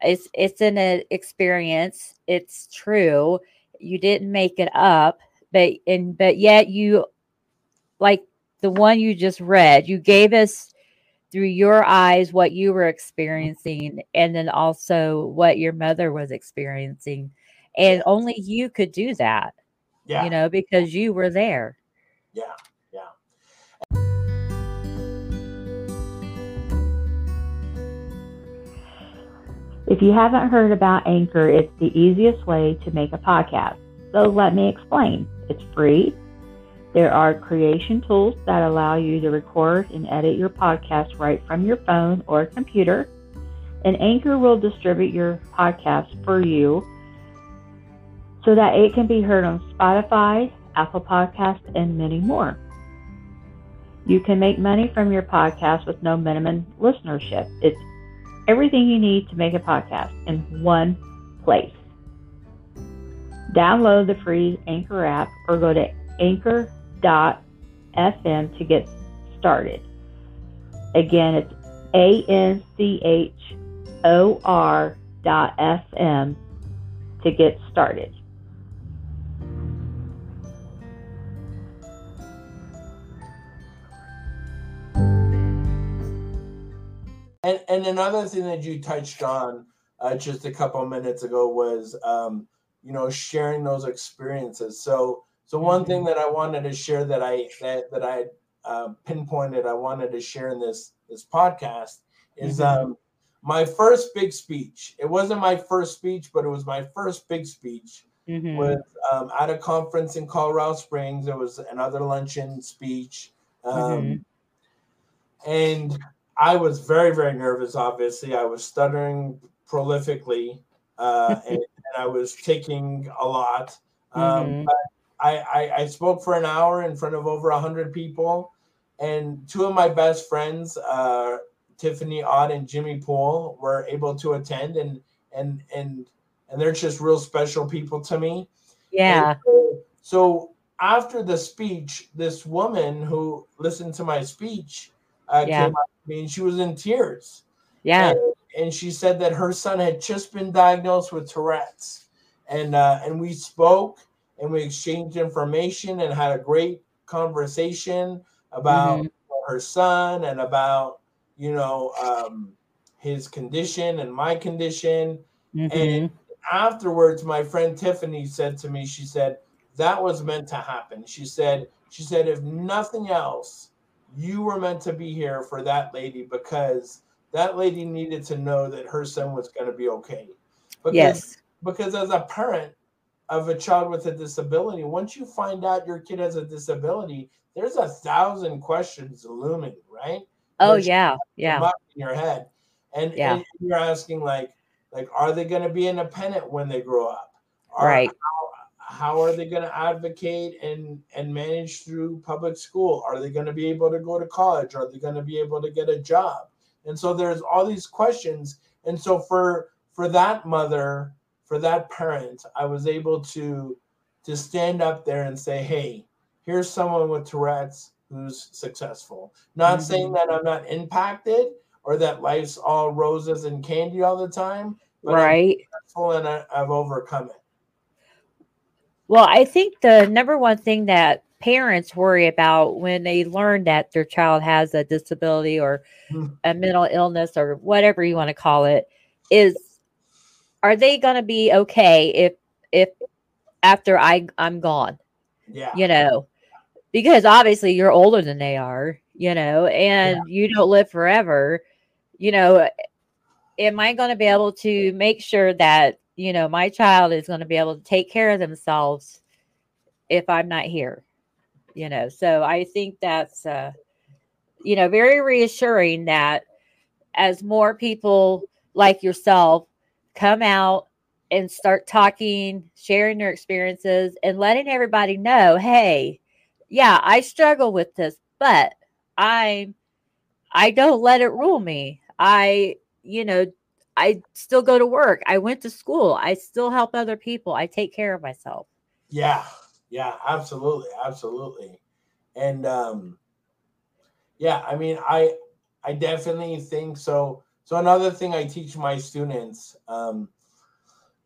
it's it's an experience. It's true. You didn't make it up, but and but yet you, like the one you just read, you gave us through your eyes what you were experiencing, and then also what your mother was experiencing, and only you could do that yeah. You know, because you were there. Yeah. Yeah. If you haven't heard about Anchor, it's the easiest way to make a podcast. So let me explain. It's free. There are creation tools that allow you to record and edit your podcast right from your phone or computer. And Anchor will distribute your podcast for you so that it can be heard on Spotify, Apple Podcasts, and many more. You can make money from your podcast with no minimum listenership. It's everything you need to make a podcast in one place. Download the free Anchor app or go to anchor.fm to get started. Again, it's A N C H O R dot FM to get started. And and another thing that you touched on uh, just a couple minutes ago was um, you know sharing those experiences. So so one thing mm-hmm. that I wanted to share that I that that I uh, pinpointed I wanted to share in this this podcast is mm-hmm. um, my first big speech. It wasn't my first speech, but it was my first big speech. Mm-hmm. Was um, at a conference in Colorado Springs. There was another luncheon speech, um, mm-hmm. and I was very, very nervous. Obviously, I was stuttering prolifically, uh, (laughs) and, and, I was taking a lot. Um, mm-hmm. But I, I, I, spoke for an hour in front of over hundred people, and two of my best friends, uh, Tiffany Ott and Jimmy Poole, were able to attend, and and and and they're just real special people to me. Yeah. So, so after the speech, this woman who listened to my speech uh, yeah. came up to me and she was in tears. Yeah. And, and, she said that her son had just been diagnosed with Tourette's. and uh, and we spoke and we exchanged information and had a great conversation about Mhm. her son and about you know um, his condition and my condition. Mhm. Afterwards, my friend Tiffany said to me, she said that was meant to happen. She said she said if nothing else, you were meant to be here for that lady because that lady needed to know that her son was going to be okay. Because yes. because as a parent of a child with a disability, once you find out your kid has a disability, there's a thousand questions looming, right? Oh yeah. Yeah. In your head, and, Yeah. and you're asking like, like, are they going to be independent when they grow up? Are- Right. How are they going to advocate and and manage through public school? Are they going to be able to go to college? Are they going to be able to get a job? And so there's all these questions. And so for for that mother, for that parent, I was able to to stand up there and say, "Hey, here's someone with Tourette's who's successful." Not saying that I'm not impacted or that life's all roses and candy all the time, but I'm Right. successful and I, I've overcome it. Well, I think the number one thing that parents worry about when they learn that their child has a disability or Mhm. a mental illness or whatever you want to call it is are they going to be okay if if after I I'm gone, Yeah. you know? Because obviously you're older than they are, you know, and you don't live forever. You know, am I going to be able to make sure that, you know, my child is going to be able to take care of themselves if I'm not here? You know, so I think that's, uh, you know, very reassuring that as more people like yourself come out and start talking, sharing your experiences, and letting everybody know, hey, yeah, I struggle with this, but I I don't let it rule me. I, you know, I still go to work. I went to school. I still help other people. I take care of myself. Yeah, yeah, absolutely, absolutely. And um yeah, I mean I I definitely think so. So another thing I teach my students um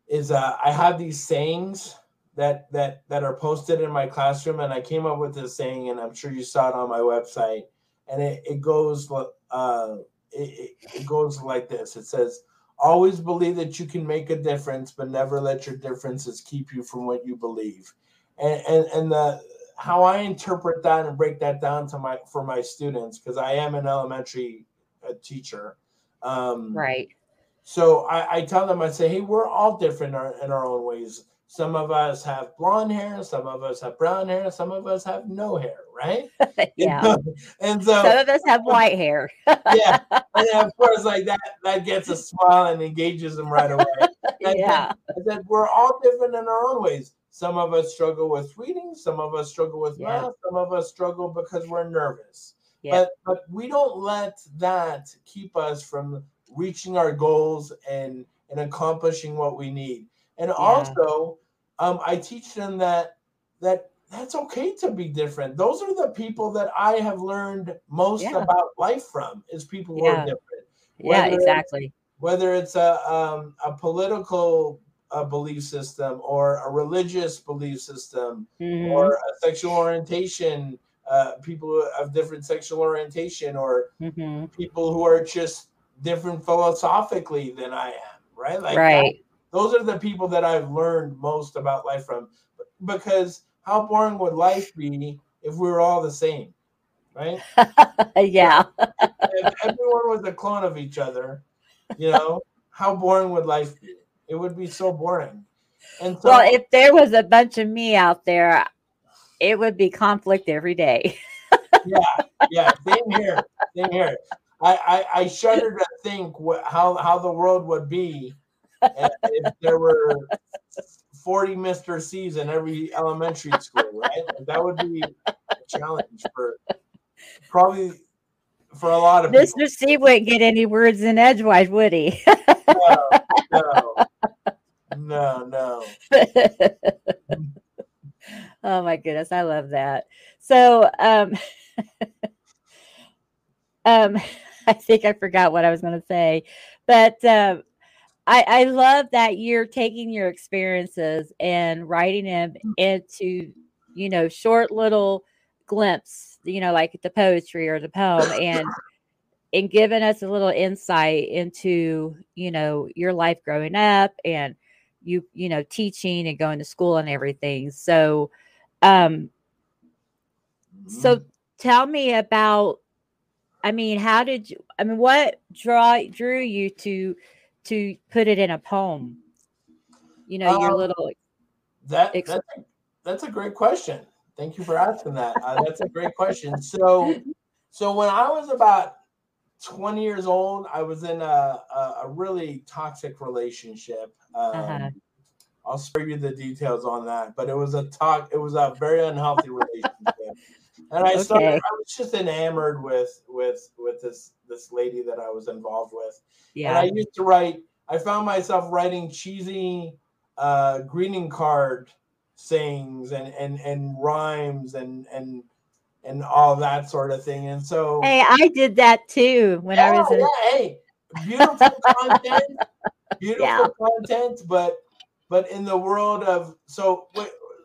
is uh I have these sayings that that that are posted in my classroom and I came up with this saying and I'm sure you saw it on my website and it, it goes uh it, it- goes like this. It says always believe that you can make a difference but never let your differences keep you from what you believe and and, and the how i interpret that and break that down to my for my students because i am an elementary uh, teacher um Right. so I, I tell them i say hey we're all different in our, in our own ways some of us have blonde hair some of us have brown hair some of us have no hair right (laughs) yeah. and so Some of us have white hair. (laughs) yeah and of course like that that gets a smile and engages them right away (laughs) And yeah. I said we're all different in our own ways. Some of us struggle with reading, some of us struggle with Yeah. math, some of us struggle because we're nervous. Yeah. But but we don't let that keep us from reaching our goals and and accomplishing what we need. And also, um, I teach them that that that's okay to be different. Those are the people that I have learned most Yeah. about life from is people who Yeah. are different Yeah, whether- exactly. whether it's a um, a political uh, belief system or a religious belief system Mhm. or a sexual orientation, uh, people of different sexual orientation or Mhm. people who are just different philosophically than I am, right? Like that- right. those are the people that I've learned most about life from. Because how boring would life be if we were all the same, right? (laughs) yeah. if everyone was a clone of each other, you know, how boring would life be? It would be so boring. And so, Well, if there was a bunch of me out there, it would be conflict every day. yeah, yeah, same here, same here. I, I, I shudder to think what, how how the world would be if there were forty Mister C's in every elementary school, right? That would be a challenge for probably for a lot of people. Mr. C wouldn't get any words in edgewise, would he? No, no, no, no. (laughs) oh my goodness, I love that. So, um, (laughs) um, (laughs) I think I forgot what I was going to say, but um, I, I love that you're taking your experiences and writing them into, you know, short little glimpse, you know, like the poetry or the poem (laughs) and and giving us a little insight into, you know, your life growing up and you, you know, teaching and going to school and everything. So um so Mm-hmm. tell me about I mean, how did you I mean what draw drew you to to put it in a poem? You know, your Um, little That that's a, that's a great question. Thank you for asking that. Uh, that's a great question. So, so when I was about twenty years old, I was in a a, a really toxic relationship. Um, Uh-huh. I'll spare you the details on that, but it was a talk. It was a very unhealthy (laughs) relationship, and I started. I was just enamored with with with this this lady that I was involved with. Yeah. And. I used to write, I found myself writing cheesy uh, greeting card sayings and, and, and rhymes and, and, and all that sort of thing. And so, Hey, I did that too when I was yeah, hey, beautiful content, (laughs) beautiful Yeah. content, but, but in the world of, so,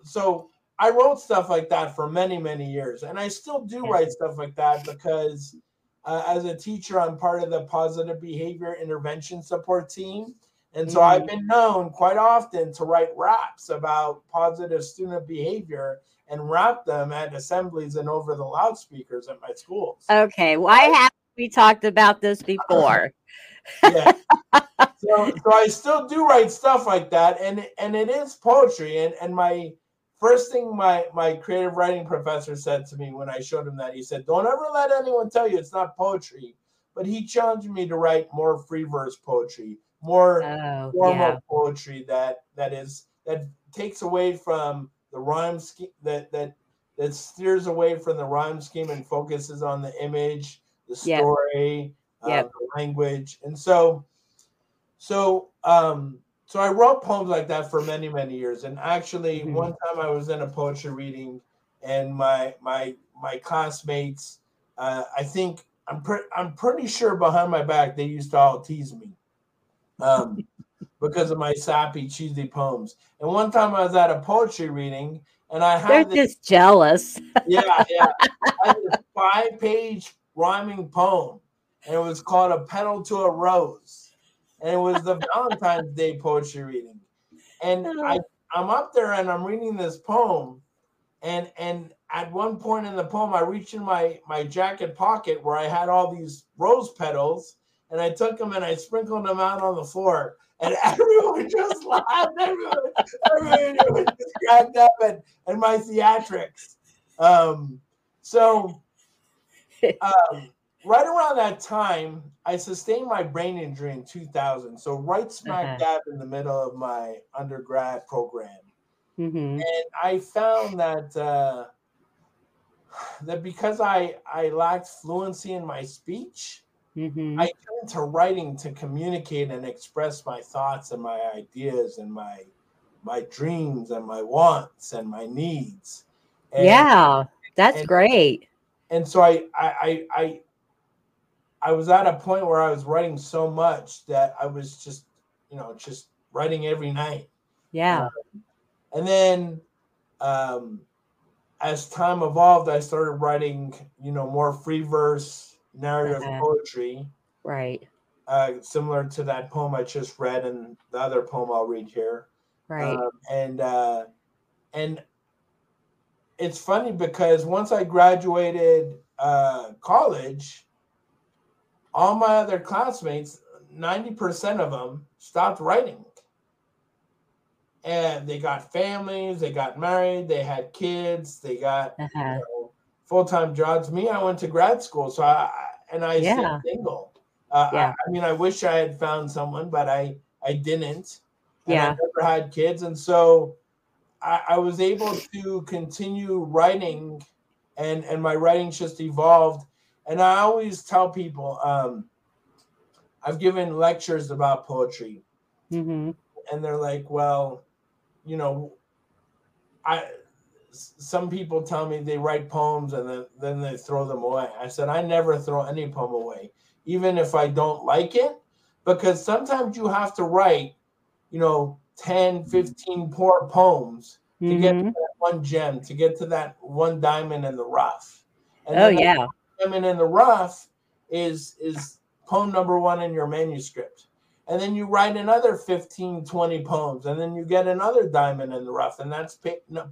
so I wrote stuff like that for many, many years. And I still do write stuff like that because uh, as a teacher, I'm part of the positive behavior intervention support team. And so I've been known quite often to write raps about positive student behavior and rap them at assemblies and over the loudspeakers at my schools. Okay. Why haven't we talked about this before? (laughs) yeah. So, so I still do write stuff like that, and and it is poetry. And and my first thing my my creative writing professor said to me when I showed him that he said, "Don't ever let anyone tell you it's not poetry." But he challenged me to write more free verse poetry, more Oh, formal yeah. poetry that that is that takes away from the rhyme scheme that that that steers away from the rhyme scheme and focuses on the image, the story, Yep. the language, and so so um so I wrote poems like that for many many years. And actually, Mhm. one time I was in a poetry reading, and my my my classmates, uh, I think I'm pretty I'm pretty sure behind my back they used to all tease me, um, (laughs) because of my sappy cheesy poems. And one time I was at a poetry reading, and I They're had this just jealous. yeah, yeah. (laughs) I had this five page rhyming poem, and it was called A Petal to a Rose. And it was the (laughs) Valentine's Day poetry reading. And I, I'm up there and I'm reading this poem. And and at one point in the poem, I reached in my, my jacket pocket where I had all these rose petals, and I took them and I sprinkled them out on the floor. And (laughs) everyone just laughed. Everyone, everyone just cracked up at, at my theatrics. Um, so, um, right around that time, I sustained my brain injury in 2000. So, right smack Uh-huh. dab in the middle of my undergrad program. hmm And I found that uh, that because I, I lacked fluency in my speech, hmm I turned to writing to communicate and express my thoughts and my ideas and my my dreams and my wants and my needs. And, yeah, that's and- great. and so I, I I I I was at a point where I was writing so much that I was just you know just writing every night. Yeah. And then um as time evolved, I started writing, you know, more free verse narrative Uh-huh. poetry. Right. uh, similar to that poem I just read and the other poem I'll read here. Right. Um, and uh, and it's funny because once I graduated uh, college, all my other classmates, ninety percent of them, stopped writing. And they got families, they got married, they had kids, they got uh-huh. full time jobs. Me, I went to grad school, so I I- and I Yeah. stayed single. Uh, Yeah. I, I mean, I wish I had found someone, but I I didn't. Yeah. I never had kids, and so I, I was able to continue writing, and and my writing just evolved. And I always tell people, um, I've given lectures about poetry, hmm and they're like, well, you know, I some people tell me they write poems and then, then they throw them away. I said, I never throw any poem away. Even if I don't like it, because sometimes you have to write, you know, 10, 15 poor poems to mm-hmm. get to that one gem, to get to that one diamond in the rough. And oh yeah. Diamond in the rough is is poem number one in your manuscript. And then you write another 15, 20 poems, and then you get another diamond in the rough, and that's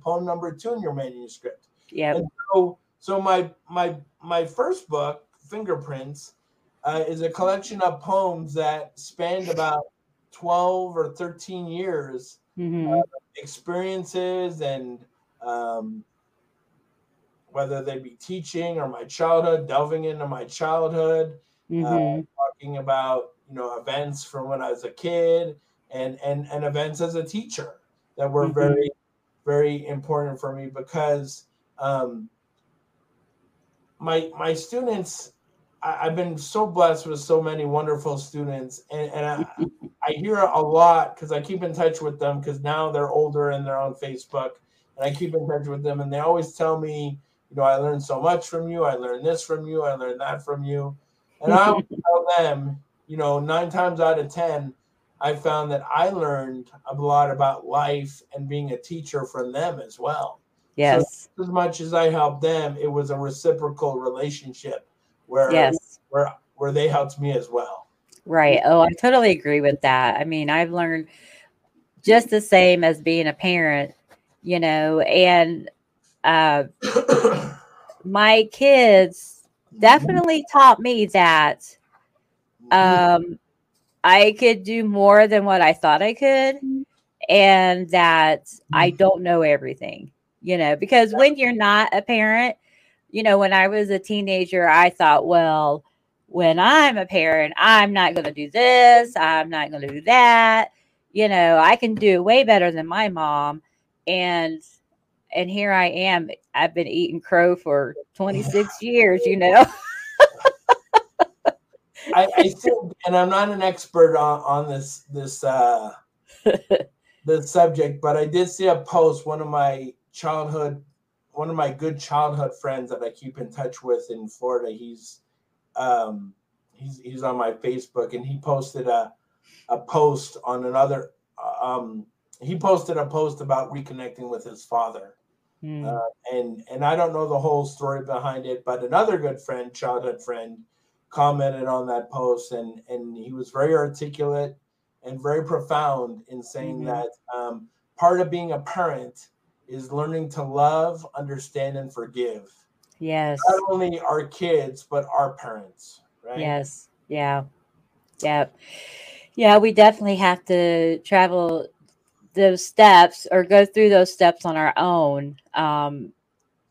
poem number two in your manuscript. Yeah. So, so my my my first book, Fingerprints, uh, is a collection of poems that spanned about 12 or 13 years mm-hmm. uh, experiences and um, whether they be teaching or my childhood, delving into my childhood, uh, mm-hmm. uh, talking about you know events from when I was a kid and and and events as a teacher that were mm-hmm. very very important for me because um, my my students I, have been so blessed with so many wonderful students, and, and I, (laughs) I hear a lot because I keep in touch with them because now they're older and they're on Facebook, and I keep in touch with them, and they always tell me, you know, I learned so much from you. I learned this from you. I learned that from you, and I (laughs) tell them, you know, nine times out of ten, I found that I learned a lot about life and being a teacher from them as well. Yes. So as much as I helped them, it was a reciprocal relationship where yes. where where they helped me as well. Right. Oh, I totally agree with that. I mean, I've learned just the same as being a parent, you know, and uh, my kids definitely taught me that um, I could do more than what I thought I could, and that I don't know everything, you know, because when you're not a parent, you know, when I was a teenager, I thought, well, when I'm a parent, I'm not going to do this, I'm not going to do that. You know, I can do way better than my mom. And and here I am. I've been eating crow for (laughs) 26 years, you know. (laughs) I, I think, and I'm not an expert on, on this this uh (laughs) the subject, but I did see a post. One of my childhood one of my good childhood friends that I keep in touch with in Florida. He's um, he's he's on my Facebook, and he posted a a post on another. Um, he posted a post about reconnecting with his father, mm. uh, and and I don't know the whole story behind it, but another good friend, childhood friend, commented on that post, and and he was very articulate and very profound in saying mm-hmm. that um, part of being a parent is learning to love, understand, and forgive. Yes. Not only our kids, but our parents, right? Yes. Yeah. Yeah. Yeah, we definitely have to travel those steps or go through those steps on our own. Um,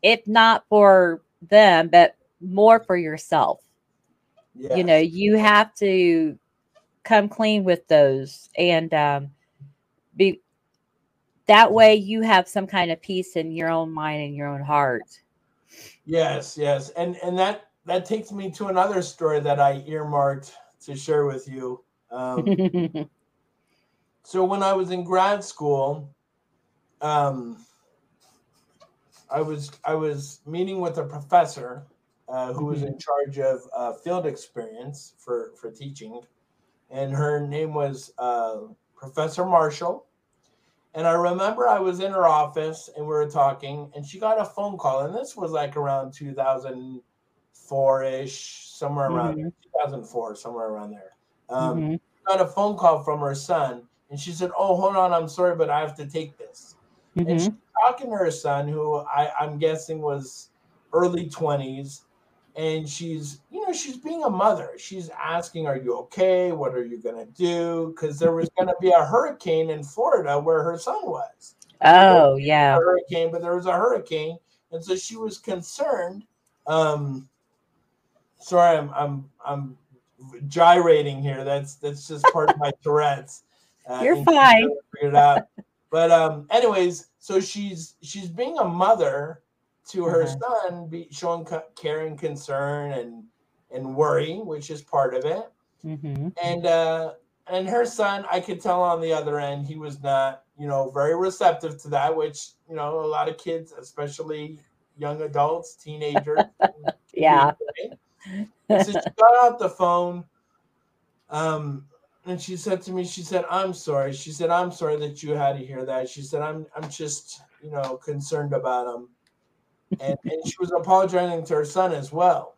if not for them, but more for yourself. You know, you have to come clean with those and um, be that way you have some kind of peace in your own mind and your own heart yes yes and and that that takes me to another story that i earmarked to share with you um, (laughs) so when i was in grad school um, i was i was meeting with a professor uh, who was in mm-hmm. charge of uh, field experience for for teaching and her name was uh, professor marshall and I remember I was in her office and we were talking, and she got a phone call, and this was like around 2004 ish, somewhere around mm-hmm. 2004, somewhere around there. Um, mm-hmm. Got a phone call from her son, and she said, "Oh, hold on, I'm sorry, but I have to take this." Mm-hmm. And she's talking to her son, who I, I'm guessing was early 20s, and she's you know she's being a mother. She's asking are you okay? What are you going to do? Because there was going to be a hurricane in florida where her son was. Oh yeah. hurricane but there was a hurricane and so she was concerned um sorry i'm i'm i'm gyrating here. That's that's just part of my (laughs) tourette's uh, you're fine it out but um anyways so she's she's being a mother to her uh-huh. son, be showing care and concern and and worry, which is part of it. Mm-hmm. And uh, and her son, I could tell on the other end, he was not, you know, very receptive to that. Which you know, a lot of kids, especially young adults, teenagers, (laughs) yeah. (laughs) so she got out the phone. Um, and she said to me, she said, "I'm sorry." She said, "I'm sorry that you had to hear that." She said, "I'm I'm just you know concerned about him," and and she was apologizing to her son as well.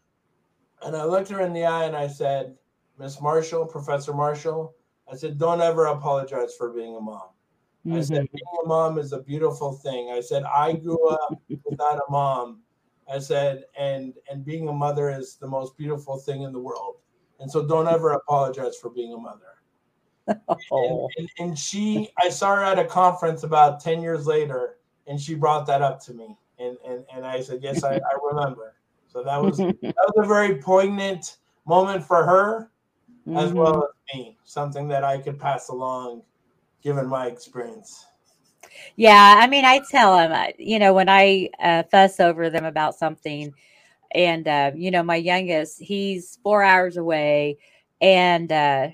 And I looked her in the eye and I said, "Miss Marshall, Professor Marshall," I said, "Don't ever apologize for being a mom." Mm-hmm. I said, mm-hmm. being a mom is a beautiful thing. I said, I grew up without a mom. I said, and and being a mother is the most beautiful thing in the world. And so don't ever apologize for being a mother. (laughs) Oh. And, and, and, she, I saw her at a conference about 10 years later, and she brought that up to me. And and, and I said, Yes, I, I remember. So that was (laughs) that was a very poignant moment for her mm-hmm. as well as me, something that I could pass along given my experience. Yeah, I mean, I tell them, you know, when I uh, fuss over them about something, and uh, you know, my youngest, he's four hours away, and uh,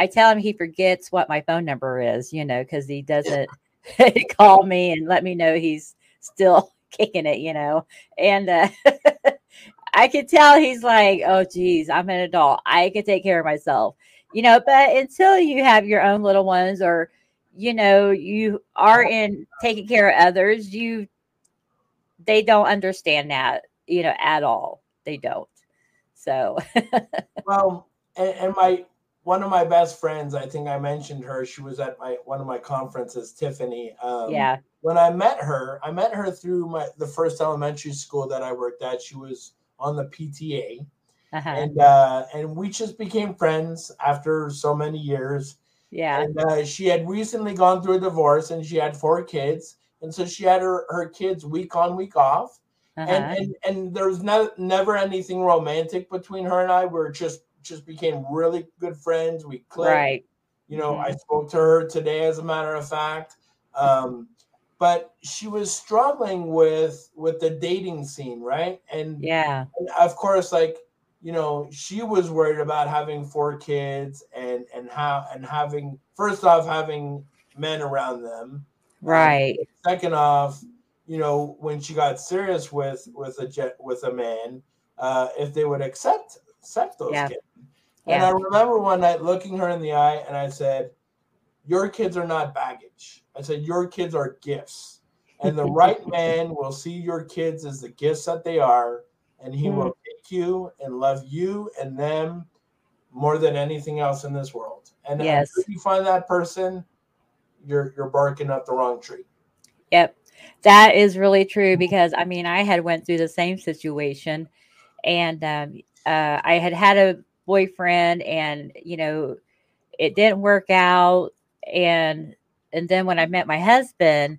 I tell him he forgets what my phone number is, you know, because he doesn't (laughs) call me and let me know he's still (laughs) kicking it, you know, and uh, (laughs) I could tell he's like, oh, geez, I'm an adult, I can take care of myself you know, but until you have your own little ones or, you know, you are in taking care of others, you, they don't understand that, you know, at all. They don't. So, well, and, and my, one of my best friends, I think I mentioned her. She was at my one of my conferences, Tiffany. Um, yeah. When I met her, I met her through my the first elementary school that I worked at. She was on the PTA, uh-huh. and uh, and we just became friends after so many years. Yeah. And uh, she had recently gone through a divorce, and she had four kids, and so she had her her kids week on week off. Uh-huh. And, and and there was no, never anything romantic between her and I. We are just just became really good friends. We clicked. Right. You know, mm-hmm. I spoke to her today, as a matter of fact. Um, but she was struggling with with the dating scene, right? And yeah, and of course, like you know, she was worried about having four kids and and how and having first off having men around them. Right. Um, second off, you know, when she got serious with with a jet with a man, uh, if they would accept accept those yeah. kids. And. I remember one night looking her in the eye and I said, Your kids are not baggage. I said, Your kids are gifts. And the (laughs) right man will see your kids as the gifts that they are and he mm. will pick you and love you and them more than anything else in this world. And yes. if you find that person, you're you're barking up the wrong tree. Yep. That is really true because I mean I had went through the same situation and um, uh, I had had a boyfriend and you know it didn't work out and and then when I met my husband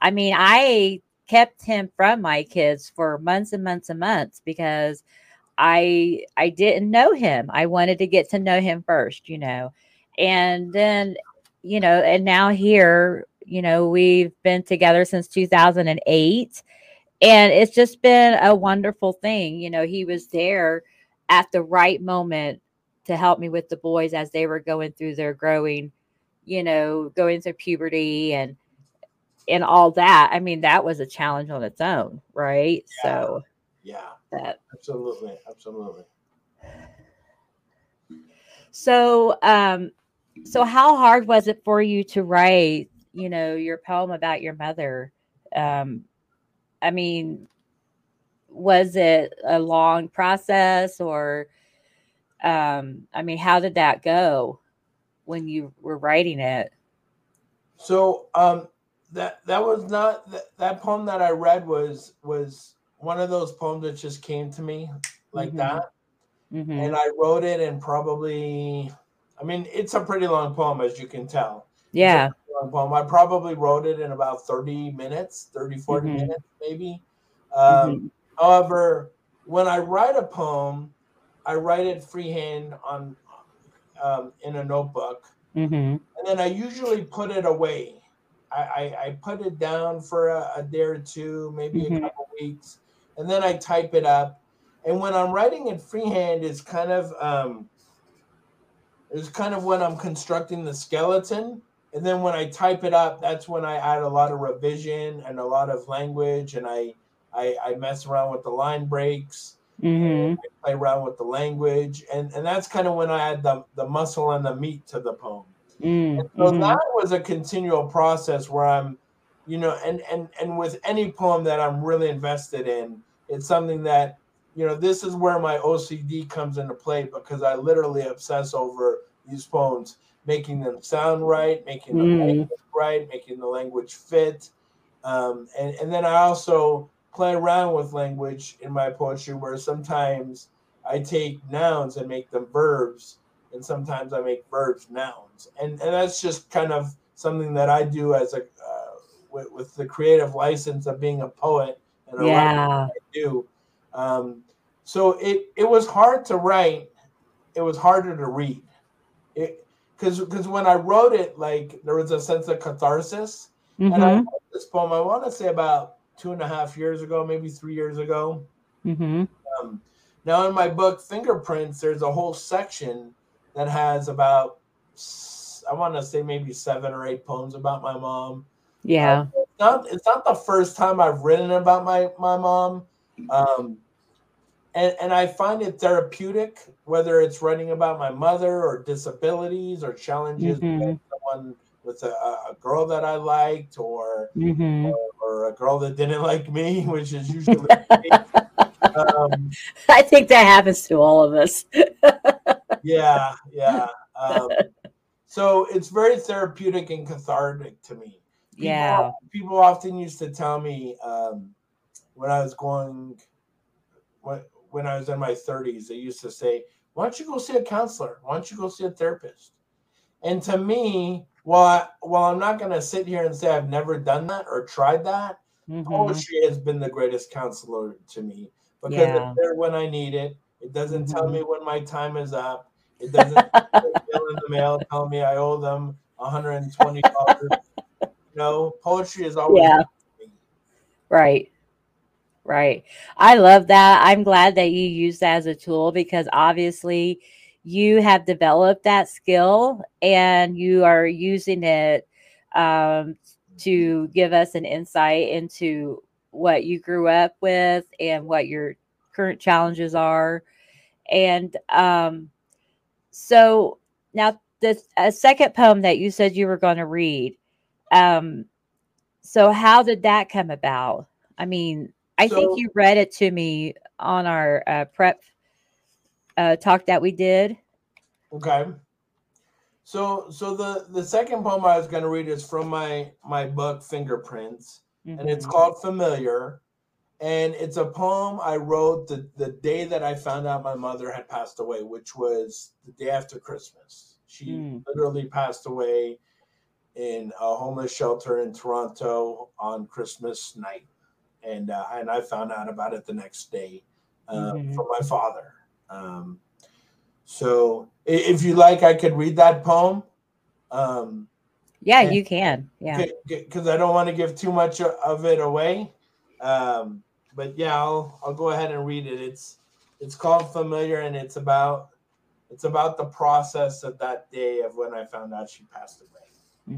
I mean I kept him from my kids for months and months and months because I I didn't know him. I wanted to get to know him first, you know. And then, you know, and now here, you know, we've been together since 2008 and it's just been a wonderful thing. You know, he was there at the right moment to help me with the boys as they were going through their growing, you know, going through puberty and and all that. I mean, that was a challenge on its own, right? Yeah. So, yeah, that absolutely, absolutely. So, um, so how hard was it for you to write, you know, your poem about your mother? Um, I mean, was it a long process or, um, I mean, how did that go when you were writing it? So, um, that that was not that, that poem that I read was was one of those poems that just came to me like mm-hmm. that. Mm-hmm. And I wrote it in probably I mean it's a pretty long poem as you can tell. Yeah. poem. I probably wrote it in about 30 minutes, 30 40 mm-hmm. minutes maybe. Um, mm-hmm. However, when I write a poem, I write it freehand on um, in a notebook. Mm-hmm. And then I usually put it away I, I, put it down for a, a day or two, maybe mm-hmm. a couple weeks, and then I type it up. And when I'm writing it freehand, it's kind of um, it's kind of when I'm constructing the skeleton. And then when I type it up, that's when I add a lot of revision and a lot of language, and I I, I mess around with the line breaks. Mm-hmm. play around with the language, and and that's kind of when I add the the muscle and the meat to the poem. Mm, And so that was a continual process where I'm, you know, and and and with any poem that I'm really invested in, it's something that, you know, this is where my OCD comes into play because I literally obsess over these poems, making them sound right, making the Mm. language right, making the language fit, um, and and then I also play around with language in my poetry where sometimes I take nouns and make them verbs and sometimes I make verbs nouns, and and that's just kind of something that I do as a uh, with, with the creative license of being a poet and a writer Yeah. I do. Um, so it it was hard to write. It was harder to read. It because because when I wrote it, like there was a sense of catharsis, and I Mm-hmm. wrote this poem. I want to say about two and a half years ago, maybe three years ago. Mm-hmm. Um, now, in my book, Fingerprints, there's a whole section that has about, I want to say maybe seven or eight poems about my mom. Yeah. It's not, it's not the first time I've written about my, my mom. Um, and, and I find it therapeutic, whether it's writing about my mother or disabilities or challenges Mhm. with someone with a, a girl that I liked or Mm-hmm. or a girl that didn't (laughs) like me, which is usually (laughs) um, I think that happens to all of us. (laughs) yeah, yeah. Um, so it's very therapeutic and cathartic to me. People, Yeah. People often used to tell me um, when I was going, when, when I was in my 30s, they used to say, Why don't you go see a counselor? Why don't you go see a therapist? And to me, while, I, while I'm not going to sit here and say I've never done that or tried that, Mhm. poetry has been the greatest counselor to me because Yeah. it's there when I need it. It doesn't tell Mhm. me when my time is up. It doesn't bill in the mail telling me I owe them $120. no, poetry is always Yeah. Right. Right. I love that. I'm glad that you use that as a tool because obviously you have developed that skill and you are using it um, to give us an insight into what you grew up with and what your current challenges are. And um, so now the a second poem that you said you were going to read. Um, so how did that come about? I mean, I So- think you read it to me on our uh, prep uh, talk that we did. Okay. So so the the second poem I was going to read is from my my book Fingerprints and it's Mhm. called Familiar and it's a poem I wrote the the day that I found out my mother had passed away which was the day after Christmas. She Mm. literally passed away in a homeless shelter in Toronto on Christmas night and uh, and I found out about it the next day uh, Mhm. from my father. Um, so if you like, I could read that poem. Um, Yeah, you can. Yeah. because I don't want to give too much of it away. Um, but yeah, I'll I'll go ahead and read it. It's it's called Familiar, and it's about it's about the process of that day of when I found out she passed away.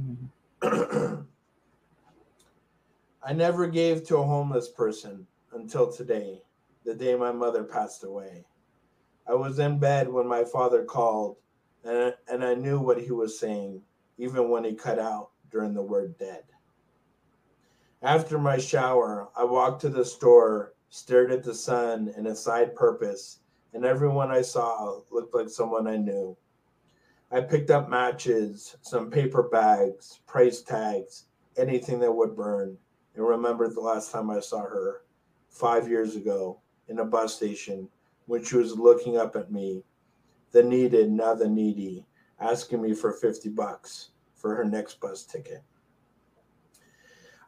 Mhm. (clears throat) I never gave to a homeless person until today, the day my mother passed away. I was in bed when my father called, and, and I knew what he was saying, even when he cut out during the word dead. After my shower, I walked to the store, stared at the sun and a side purpose, and everyone I saw looked like someone I knew. I picked up matches, some paper bags, price tags, anything that would burn, and remembered the last time I saw her five years ago in a bus station when she was looking up at me, the needed, now the needy, asking me for 50 bucks for her next bus ticket.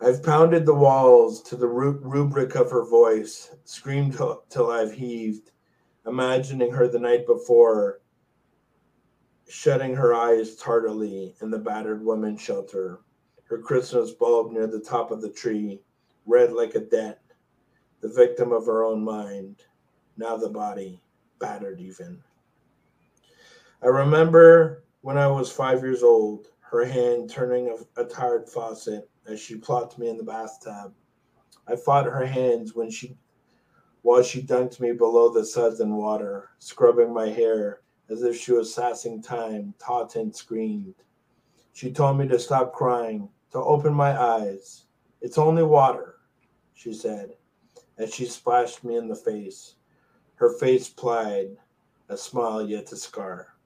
I've pounded the walls to the rubric of her voice, screamed till, I've heaved, imagining her the night before, shutting her eyes tardily in the battered women's shelter, her Christmas bulb near the top of the tree, red like a dent, the victim of her own mind, now the body, battered even. I remember when I was five years old, her hand turning a, a tired faucet as she plopped me in the bathtub. I fought her hands when she while she dunked me below the suds and water, scrubbing my hair as if she was sassing time, taught and screamed. She told me to stop crying, to open my eyes. It's only water, she said, as she splashed me in the face. Her face plied, a smile yet to scar.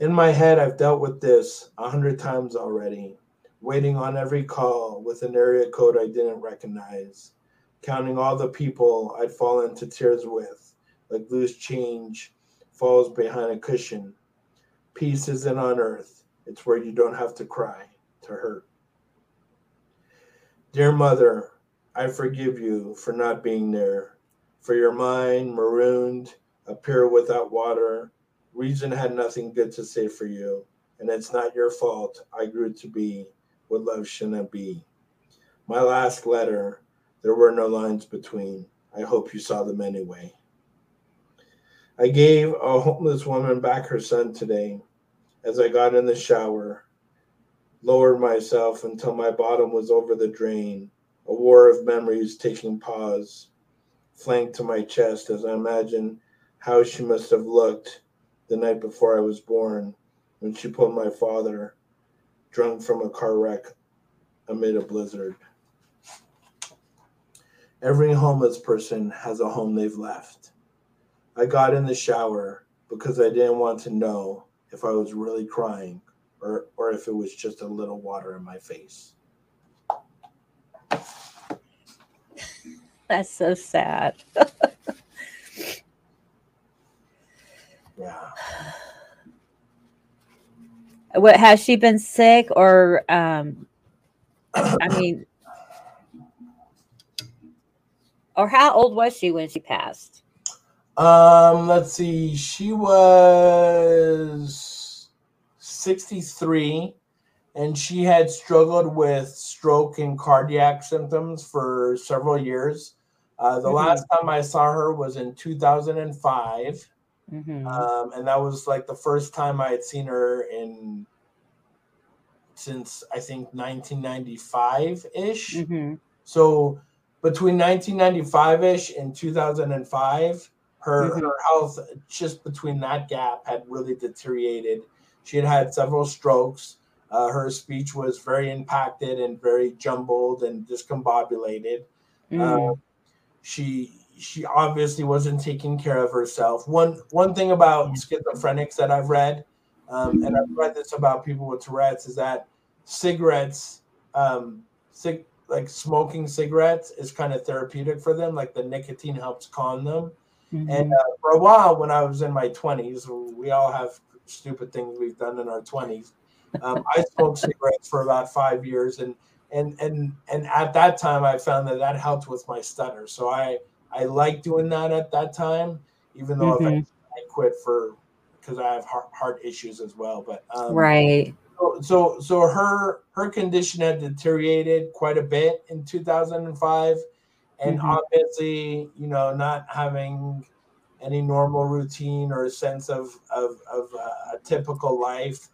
In my head, I've dealt with this a hundred times already, waiting on every call with an area code I didn't recognize counting all the people I'd fall into tears with, like loose change falls behind a cushion. Peace isn't on earth, it's where you don't have to cry to hurt. Dear Mother, I forgive you for not being there, for your mind marooned, a without water. Reason had nothing good to say for you, and it's not your fault I grew to be what love shouldn't be. My last letter there were no lines between. I hope you saw them anyway. I gave a homeless woman back her son today as I got in the shower, lowered myself until my bottom was over the drain, a war of memories taking pause, flanked to my chest as I imagine how she must have looked the night before I was born when she pulled my father, drunk from a car wreck amid a blizzard. Every homeless person has a home they've left. I got in the shower because I didn't want to know if I was really crying or, or if it was just a little water in my face. (laughs) That's so sad. (sighs) yeah. What has she been sick or um I (coughs) mean or how old was she when she passed? Um, let's see. She was 63 and she had struggled with stroke and cardiac symptoms for several years. Uh, the mm-hmm. last time I saw her was in 2005. Mm-hmm. Um, and that was like the first time I had seen her in since I think 1995 ish. Mm-hmm. So between 1995ish and 2005 her, mm-hmm. her health just between that gap had really deteriorated she had had several strokes uh, her speech was very impacted and very jumbled and discombobulated mm. uh, she she obviously wasn't taking care of herself one one thing about schizophrenics that i've read um, and i've read this about people with tourette's is that cigarettes um, cig- like smoking cigarettes is kind of therapeutic for them. Like the nicotine helps calm them. Mm-hmm. And uh, for a while, when I was in my 20s, we all have stupid things we've done in our 20s. Um, I smoked cigarettes for about five years, and and and and at that time, I found that that helped with my stutter. So I I like doing that at that time, even though mm-hmm. I, I quit for because I have heart, heart issues as well. But um, right, so, so her her condition had deteriorated quite a bit in 2005 and mm-hmm. obviously you know not having any normal routine or a sense of of, of uh, a typical life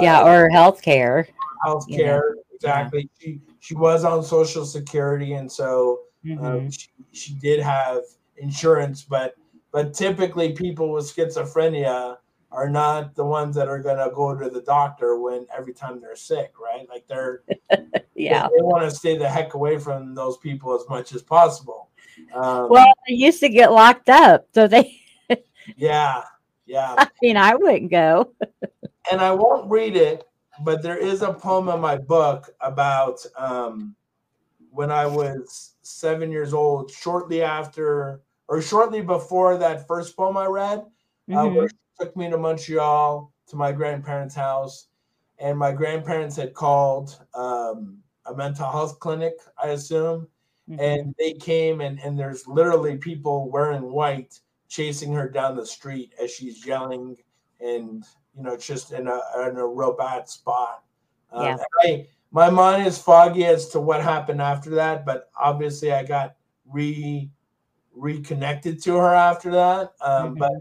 yeah or health care health care exactly yeah. she she was on social security and so um, mm-hmm. um, she, she did have insurance but but typically people with schizophrenia are not the ones that are gonna go to the doctor when every time they're sick, right? Like they're (laughs) yeah, they, they want to stay the heck away from those people as much as possible. Um, well, they used to get locked up, so they. yeah, yeah. (laughs) I mean, I wouldn't go. (laughs) and I won't read it, but there is a poem in my book about um, when I was seven years old, shortly after or shortly before that first poem I read. Uh, mm-hmm. Uh, took me to Montreal to my grandparents' house, and my grandparents had called um, a mental health clinic, I assume, mm-hmm. and they came and and there's literally people wearing white chasing her down the street as she's yelling and you know just in a in a real bad spot. Um, yeah. I, my mind is foggy as to what happened after that, but obviously I got re reconnected to her after that. Um, mm-hmm. But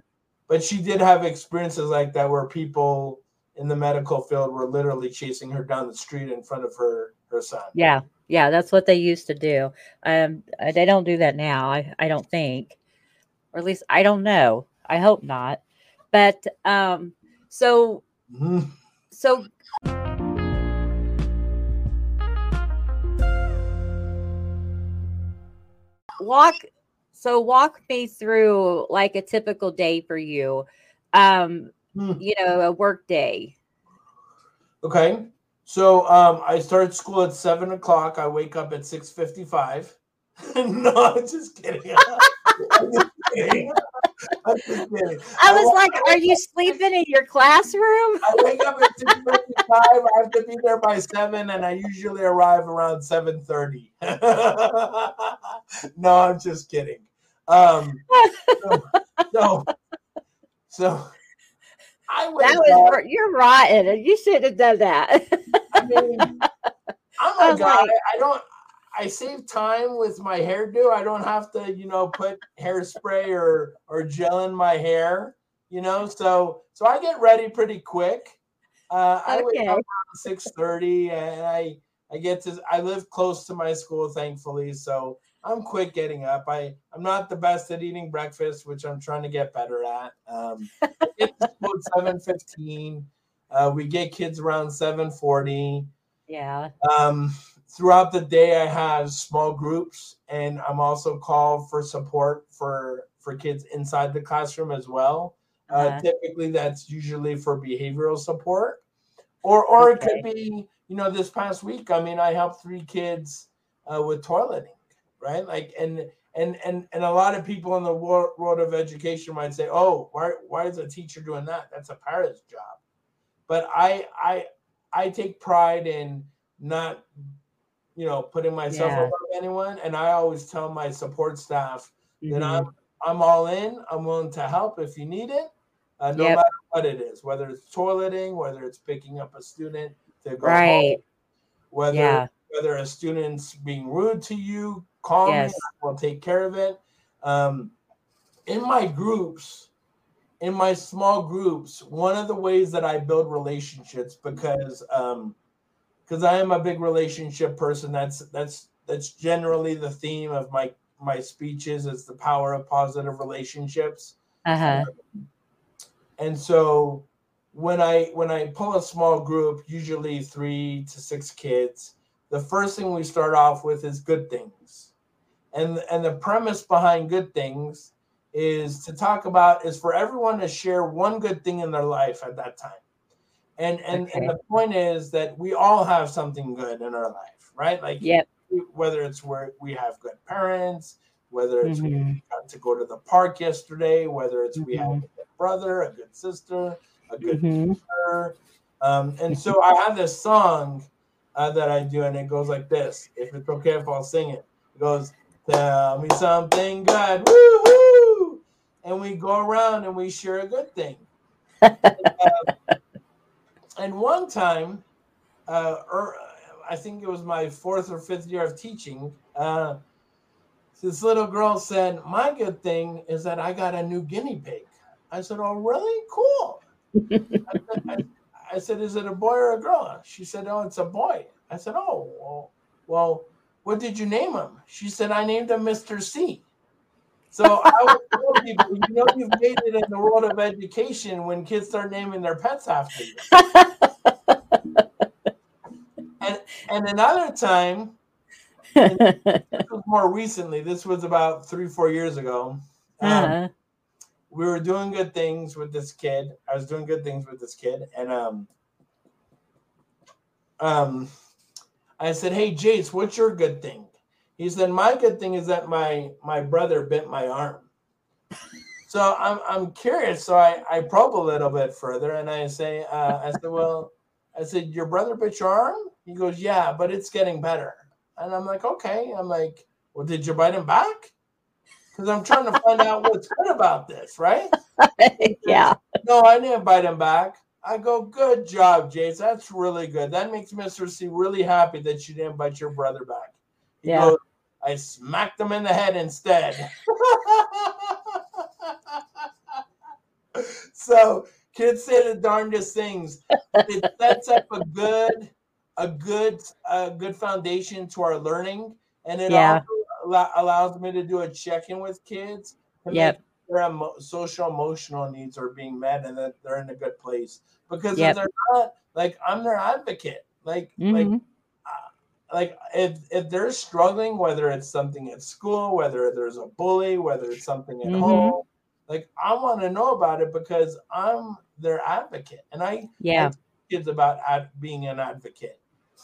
but she did have experiences like that where people in the medical field were literally chasing her down the street in front of her her son. Yeah, Yeah, that's what they used to do. Um, uh, they don't do that now. I, I don't think, or at least I don't know. I hope not. But um, so Mhm. so walk so walk me through like a typical day for you um Hmm. you know a work day Okay. So um, I start school at seven o'clock. I wake up at six fifty-five. (laughs) no, I'm just kidding. (laughs) I'm just kidding. (laughs) I was wa- like are you sleeping in your classroom I wake up at six fifty-five. I have to be there by seven, and I usually arrive around seven thirty. (laughs) no, I'm just kidding. Um, (laughs) so, so, so I that was up. you're rotten and you shouldn't have done that I mean, I'm I a was guy. like- I don't. I save time with my hairdo. I don't have to, you know, put hairspray or or gel in my hair. You know, so so I get ready pretty quick. Uh, I wake up around six thirty, and I I get to. I live close to my school, thankfully, so I'm quick getting up. I I'm not the best at eating breakfast, which I'm trying to get better at. Um, I get to school at seven fifteen. Uh, we get kids around seven forty. yeah Um, throughout the day, I have small groups, and I'm also called for support for for kids inside the classroom as well. Uh, Uh-huh. typically, that's usually for behavioral support, or or it could be you know this past week. I mean, I helped three kids uh, with toileting, right? Like and. And, and and a lot of people in the wor- world of education might say, "Oh, why why is a teacher doing that? That's a parent's job." But I I I take pride in not you know putting myself Yeah. above anyone and i always tell my support staff that Mhm. i'm i'm all in i'm willing to help if you need it uh, no Yep. matter what it is whether it's toileting whether it's picking up a student to go right home, whether yeah whether a student's being rude to you call me Yes. i will take care of it um, in my groups in my small groups one of the ways that i build relationships because um because i am a big relationship person. That's that's that's generally the theme of my my speeches is the power of positive relationships. Uh-huh. And so when i when i pull a small group usually three to six kids the first thing we start off with is good things. And and the premise behind good things is to talk about is for everyone to share one good thing in their life at that time and and, Okay. and the point is that we all have something good in our life right? Like yep. whether it's where we have good parents whether it's we Mhm. got to go to the park yesterday whether it's we have a good brother a good sister a good Mhm. sister um, and so i have this song uh, that i do and it goes like this. If it's okay if i'll sing it. It goes tell me something good. Woo and we go around and we share a good thing. (laughs) And one time, uh, er, I think it was my fourth or fifth year of teaching. Uh, this little girl said, "My good thing is that I got a new guinea pig." I said, "Oh, really? Cool." I, said, I, I said, "Is it a boy or a girl?" She said, "Oh, it's a boy." I said, "Oh, well, well what did you name him?" She said, "I named him Mr. C." So I would tell people, you know, you've made it in the world of education when kids start naming their pets after you. And another time, (laughs) this was more recently. This was about three, four years ago. Um, uh-huh. we were doing good things with this kid. I was doing good things with this kid, and um, um, I said, "Hey, Jace, what's your good thing?" He said, "My good thing is that my my brother bent my arm." (laughs) So I'm I'm curious. So I I probe a little bit further, and I say, uh, I said, "Well," I said, "Your brother bit your arm?" He goes, "Yeah, but it's getting better." And I'm like, "Okay." I'm like, "Well, did you bite him back?" Because I'm trying to find out what's good about this, right? (laughs) yeah No, I didn't bite him back. I go, good job, Jace. That's really good. That makes Mr. C really happy that you didn't bite your brother back. He Yeah. goes, I smacked him in the head instead. (laughs) so kids say the darndest things. It sets up a good a good a good foundation to our learning, and it Yeah. also allow, allows me to do a check in with kids. to Yep. make Their emo- social emotional needs are being met, and that they're in a good place. Because Yep. if they're not, like I'm their advocate. Like like Mhm. like if if they're struggling, whether it's something at school, whether there's a bully, whether it's something at Mhm. home, like I want to know about it because I'm their advocate, and I yeah. kids about ad, being an advocate.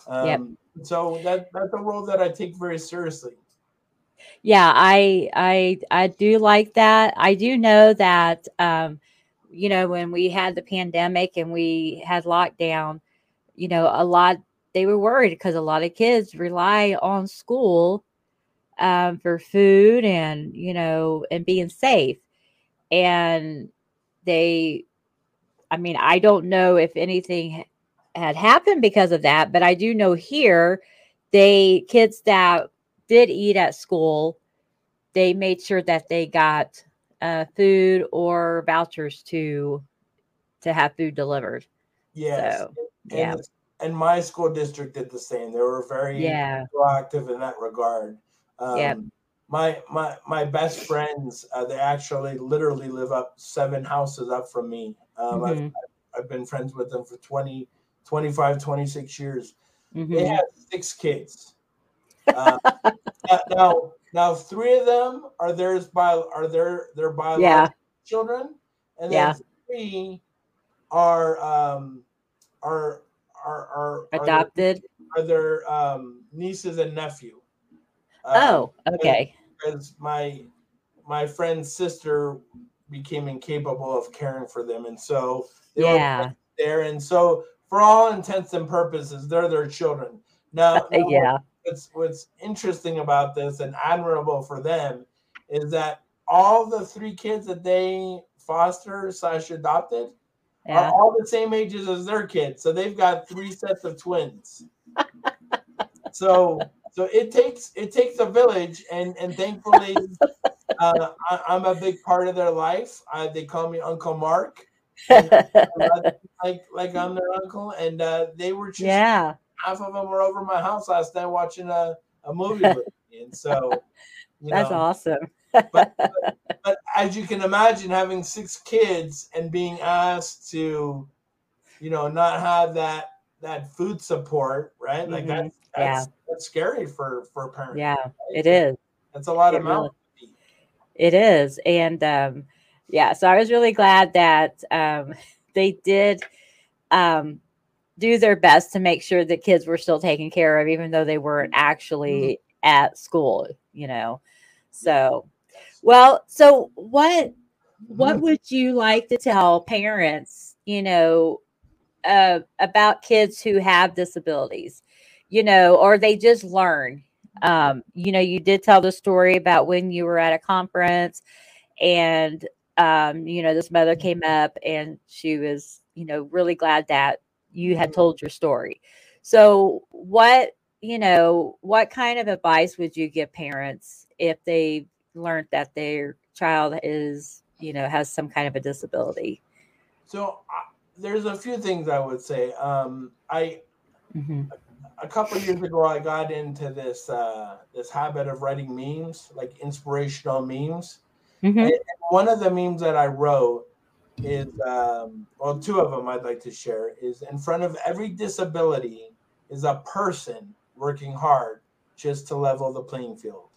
Um, Yep. So that that's a role that I take very seriously. yeah i i i do like that i do know that um you know when we had the pandemic and we had lockdown you know a lot they were worried because a lot of kids rely on school um, for food and you know and being safe and they i mean i don't know if anything had happened because of that but i do know here they kids that did eat at school they made sure that they got uh, food or vouchers to to have food delivered Yes. So, and, yeah. and my school district did the same. They were very yeah proactive in that regard. Um, Yep. My my my best friends, uh, they actually literally live up seven houses up from me. Um, I've, Mhm. I've been friends with them for 20, 25, 26 years. They Mhm. have six kids. Uh, (laughs) now- now, three of them are theirs by are their their biological yeah children, and then Yeah. three are um are are are are their, adopted are their um nieces and nephew. Um, oh okay because my my friend's sister became incapable of caring for them, and so they were yeah there, and so for all intents and purposes, they're their children. Now, (laughs) yeah what's what's interesting about this and admirable for them is that all the three kids that they foster slash adopted yeah are all the same ages as their kids. So they've got three sets of twins. (laughs) so so it takes it takes a village, and and thankfully, (laughs) uh, I, I'm a big part of their life. Uh, they call me Uncle Mark, (laughs) like like I'm their uncle, and uh, they were just yeah half of them were over my house last night watching a, a movie (laughs) with me, and so you that's know, awesome but, but, but as you can imagine, having six kids and being asked to, you know, not have that that food support, right? Like Mhm. that's Yeah. that's scary for for parents. yeah right? it is That's a lot It of mouth. to. It is. And um, yeah, so I was really glad that um, they did um, do their best to make sure that kids were still taken care of, even though they weren't actually at school, you know. So, well, so what what would you like to tell parents, you know, uh, about kids who have disabilities, you know, or they just learn? Um, you know, you did tell the story about when you were at a conference and, um, you know, this mother came up and she was, you know, really glad that you had told your story. So, what, you know, what kind of advice would you give parents if they learned that their child is, you know, has some kind of a disability? So uh, there's a few things I would say. Um, I Mm-hmm. a couple years ago I got into this uh, this habit of writing memes, like inspirational memes. Mm-hmm. One of the memes that I wrote is, um, well, two of them I'd like to share is in front of every disability is a person working hard just to level the playing field.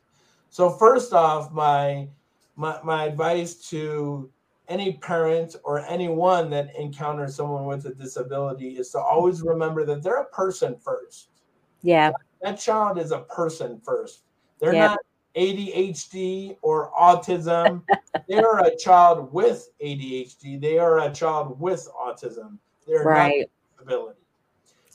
So first off, my my, my advice to any parent or anyone that encounters someone with a disability is to always remember that they're a person first. Yeah. That child is a person first. They're Yep. not ADHD or autism. (laughs) they are a child with ADHD. They are a child with autism. They're Right. not a disability.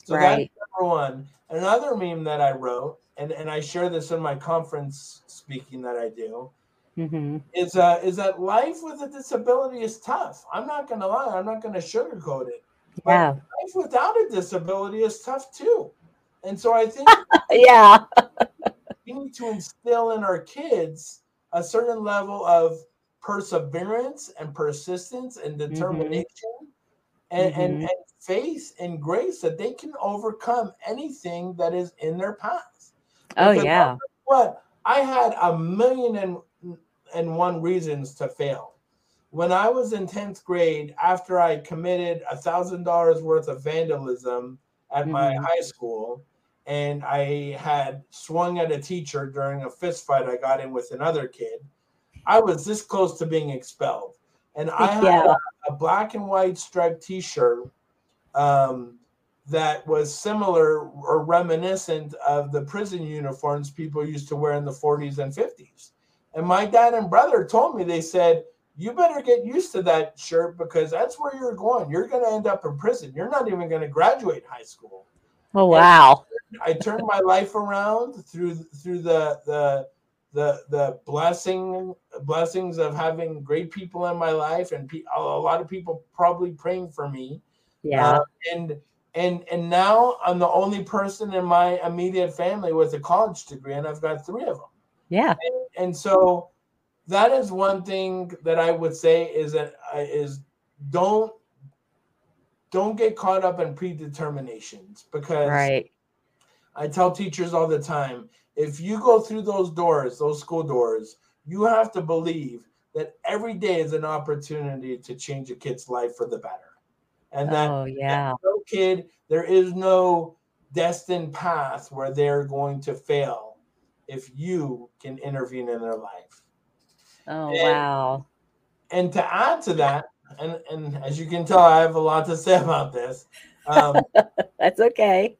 So Right. that's number one. Another meme that I wrote, and, and I share this in my conference speaking that I do, Mm-hmm. is uh, is that life with a disability is tough. I'm not gonna lie, I'm not gonna sugarcoat it. But Yeah. life without a disability is tough too. And so I think (laughs) Yeah. We need to instill in our kids a certain level of perseverance and persistence and determination and, Mm-hmm. and, and faith and grace that they can overcome anything that is in their path. Oh Because yeah. What I had a million and, and one reasons to fail. When I was in 10th grade, after I committed a thousand dollars worth of vandalism at my Mhm. high school, and I had swung at a teacher during a fist fight I got in with another kid, I was this close to being expelled. And I had Yeah. a, a black and white striped t-shirt um, that was similar or reminiscent of the prison uniforms people used to wear in the 40s and 50s. And my dad and brother told me, they said, you better get used to that shirt because that's where you're going. You're going to end up in prison. You're not even going to graduate high school. Oh wow. I turned my life around through through the the the the blessing blessings of having great people in my life and pe- a lot of people probably praying for me Yeah. uh, and and and now I'm the only person in my immediate family with a college degree, and I've got three of them. yeah. And so that is one thing that I would say is that uh, is don't don't get caught up in predeterminations because Right. I tell teachers all the time if you go through those doors, those school doors, you have to believe that every day is an opportunity to change a kid's life for the better. And that Oh yeah. no kid, there is no destined path where they're going to fail if you can intervene in their life. Oh and- wow. And to add to that, and, and as you can tell, I have a lot to say (laughs) about this. Um, (laughs) That's okay.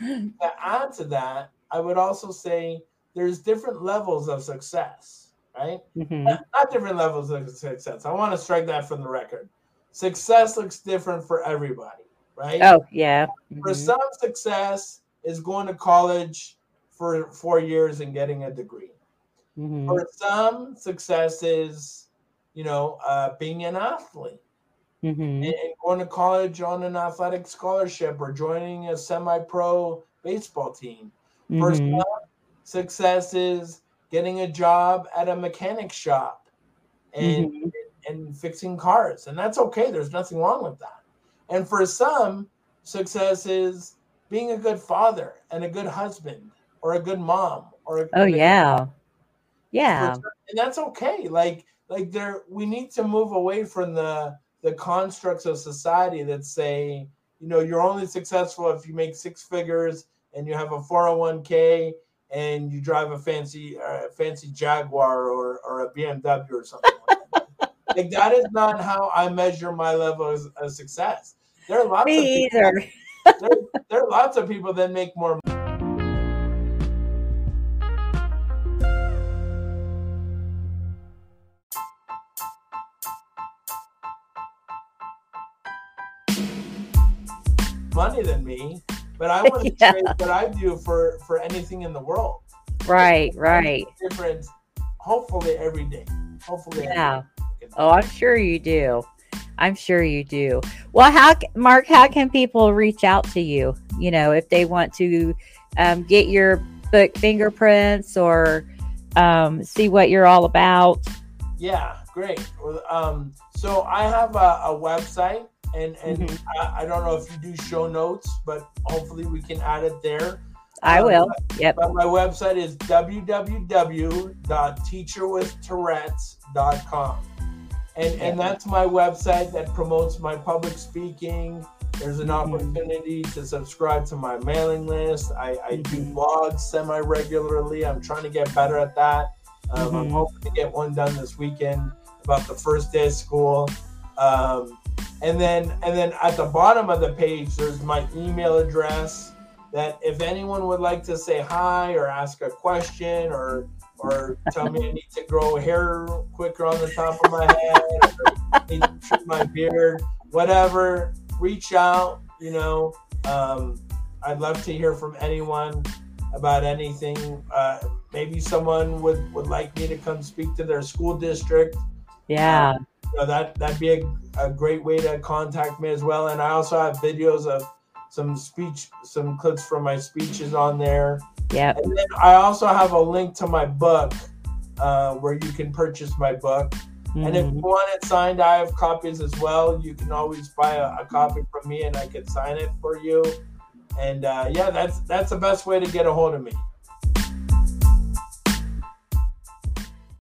to add to that, I would also say there's different levels of success, right? Mhm. Not different levels of success. I want to strike that from the record. Success looks different for everybody, right? Oh yeah. For Mhm. some, success is going to college for four years and getting a degree. Mhm. For some, success is, you know, uh, being an athlete Mhm. and, and going to college on an athletic scholarship or joining a semi-pro baseball team. For Mhm. some, success is getting a job at a mechanic shop and Mhm. and fixing cars, and that's okay. There's nothing wrong with that. And for some, success is being a good father and a good husband or a good mom or a, Oh yeah. Yeah. and that's okay. Like like there, we need to move away from the the constructs of society that say, you know, you're only successful if you make six figures and you have a 401k and you drive a fancy uh, fancy Jaguar or or a BMW or something. like, that. (laughs) like that is not how I measure my level of, of success. There are lots of Me people, either. (laughs) there, there are lots of people that make more money than me, but I want to (laughs) Yeah. trade what I do for for anything in the world. Right. Right. Different, hopefully every day. Hopefully. Yeah. day. Oh, I'm sure you do. I'm sure you do. Well, how, Mark? How can people reach out to you? You know, if they want to um, get your book fingerprints or um, see what you're all about. Yeah, great. Um, so I have a, a website, and and Mhm. I, I don't know if you do show notes, but hopefully we can add it there. I Um, will. Yep. But my website is www.teacherwithtourette's.com. And, and that's my website that promotes my public speaking. There's an Mhm. opportunity to subscribe to my mailing list. I, I do Mhm. blogs semi regularly. I'm trying to get better at that. Um, I'm Mhm. hoping to get one done this weekend about the first day of school. Um, and then and then at the bottom of the page, there's my email address that if anyone would like to say hi or ask a question or or tell me I need to grow hair quicker on the top of my head or need to trim my beard, whatever, reach out. You know, um, I'd love to hear from anyone about anything. Uh, maybe someone would, would like me to come speak to their school district. Yeah. You know, that that'd be a, a great way to contact me as well. And I also have videos of some speech, some clips from my speeches on there. Yeah. And then I also have a link to my book uh, where you can purchase my book. Mm-hmm. And if you want it signed, I have copies as well. You can always buy a, a copy from me, and I can sign it for you. And uh, yeah, that's that's the best way to get a hold of me.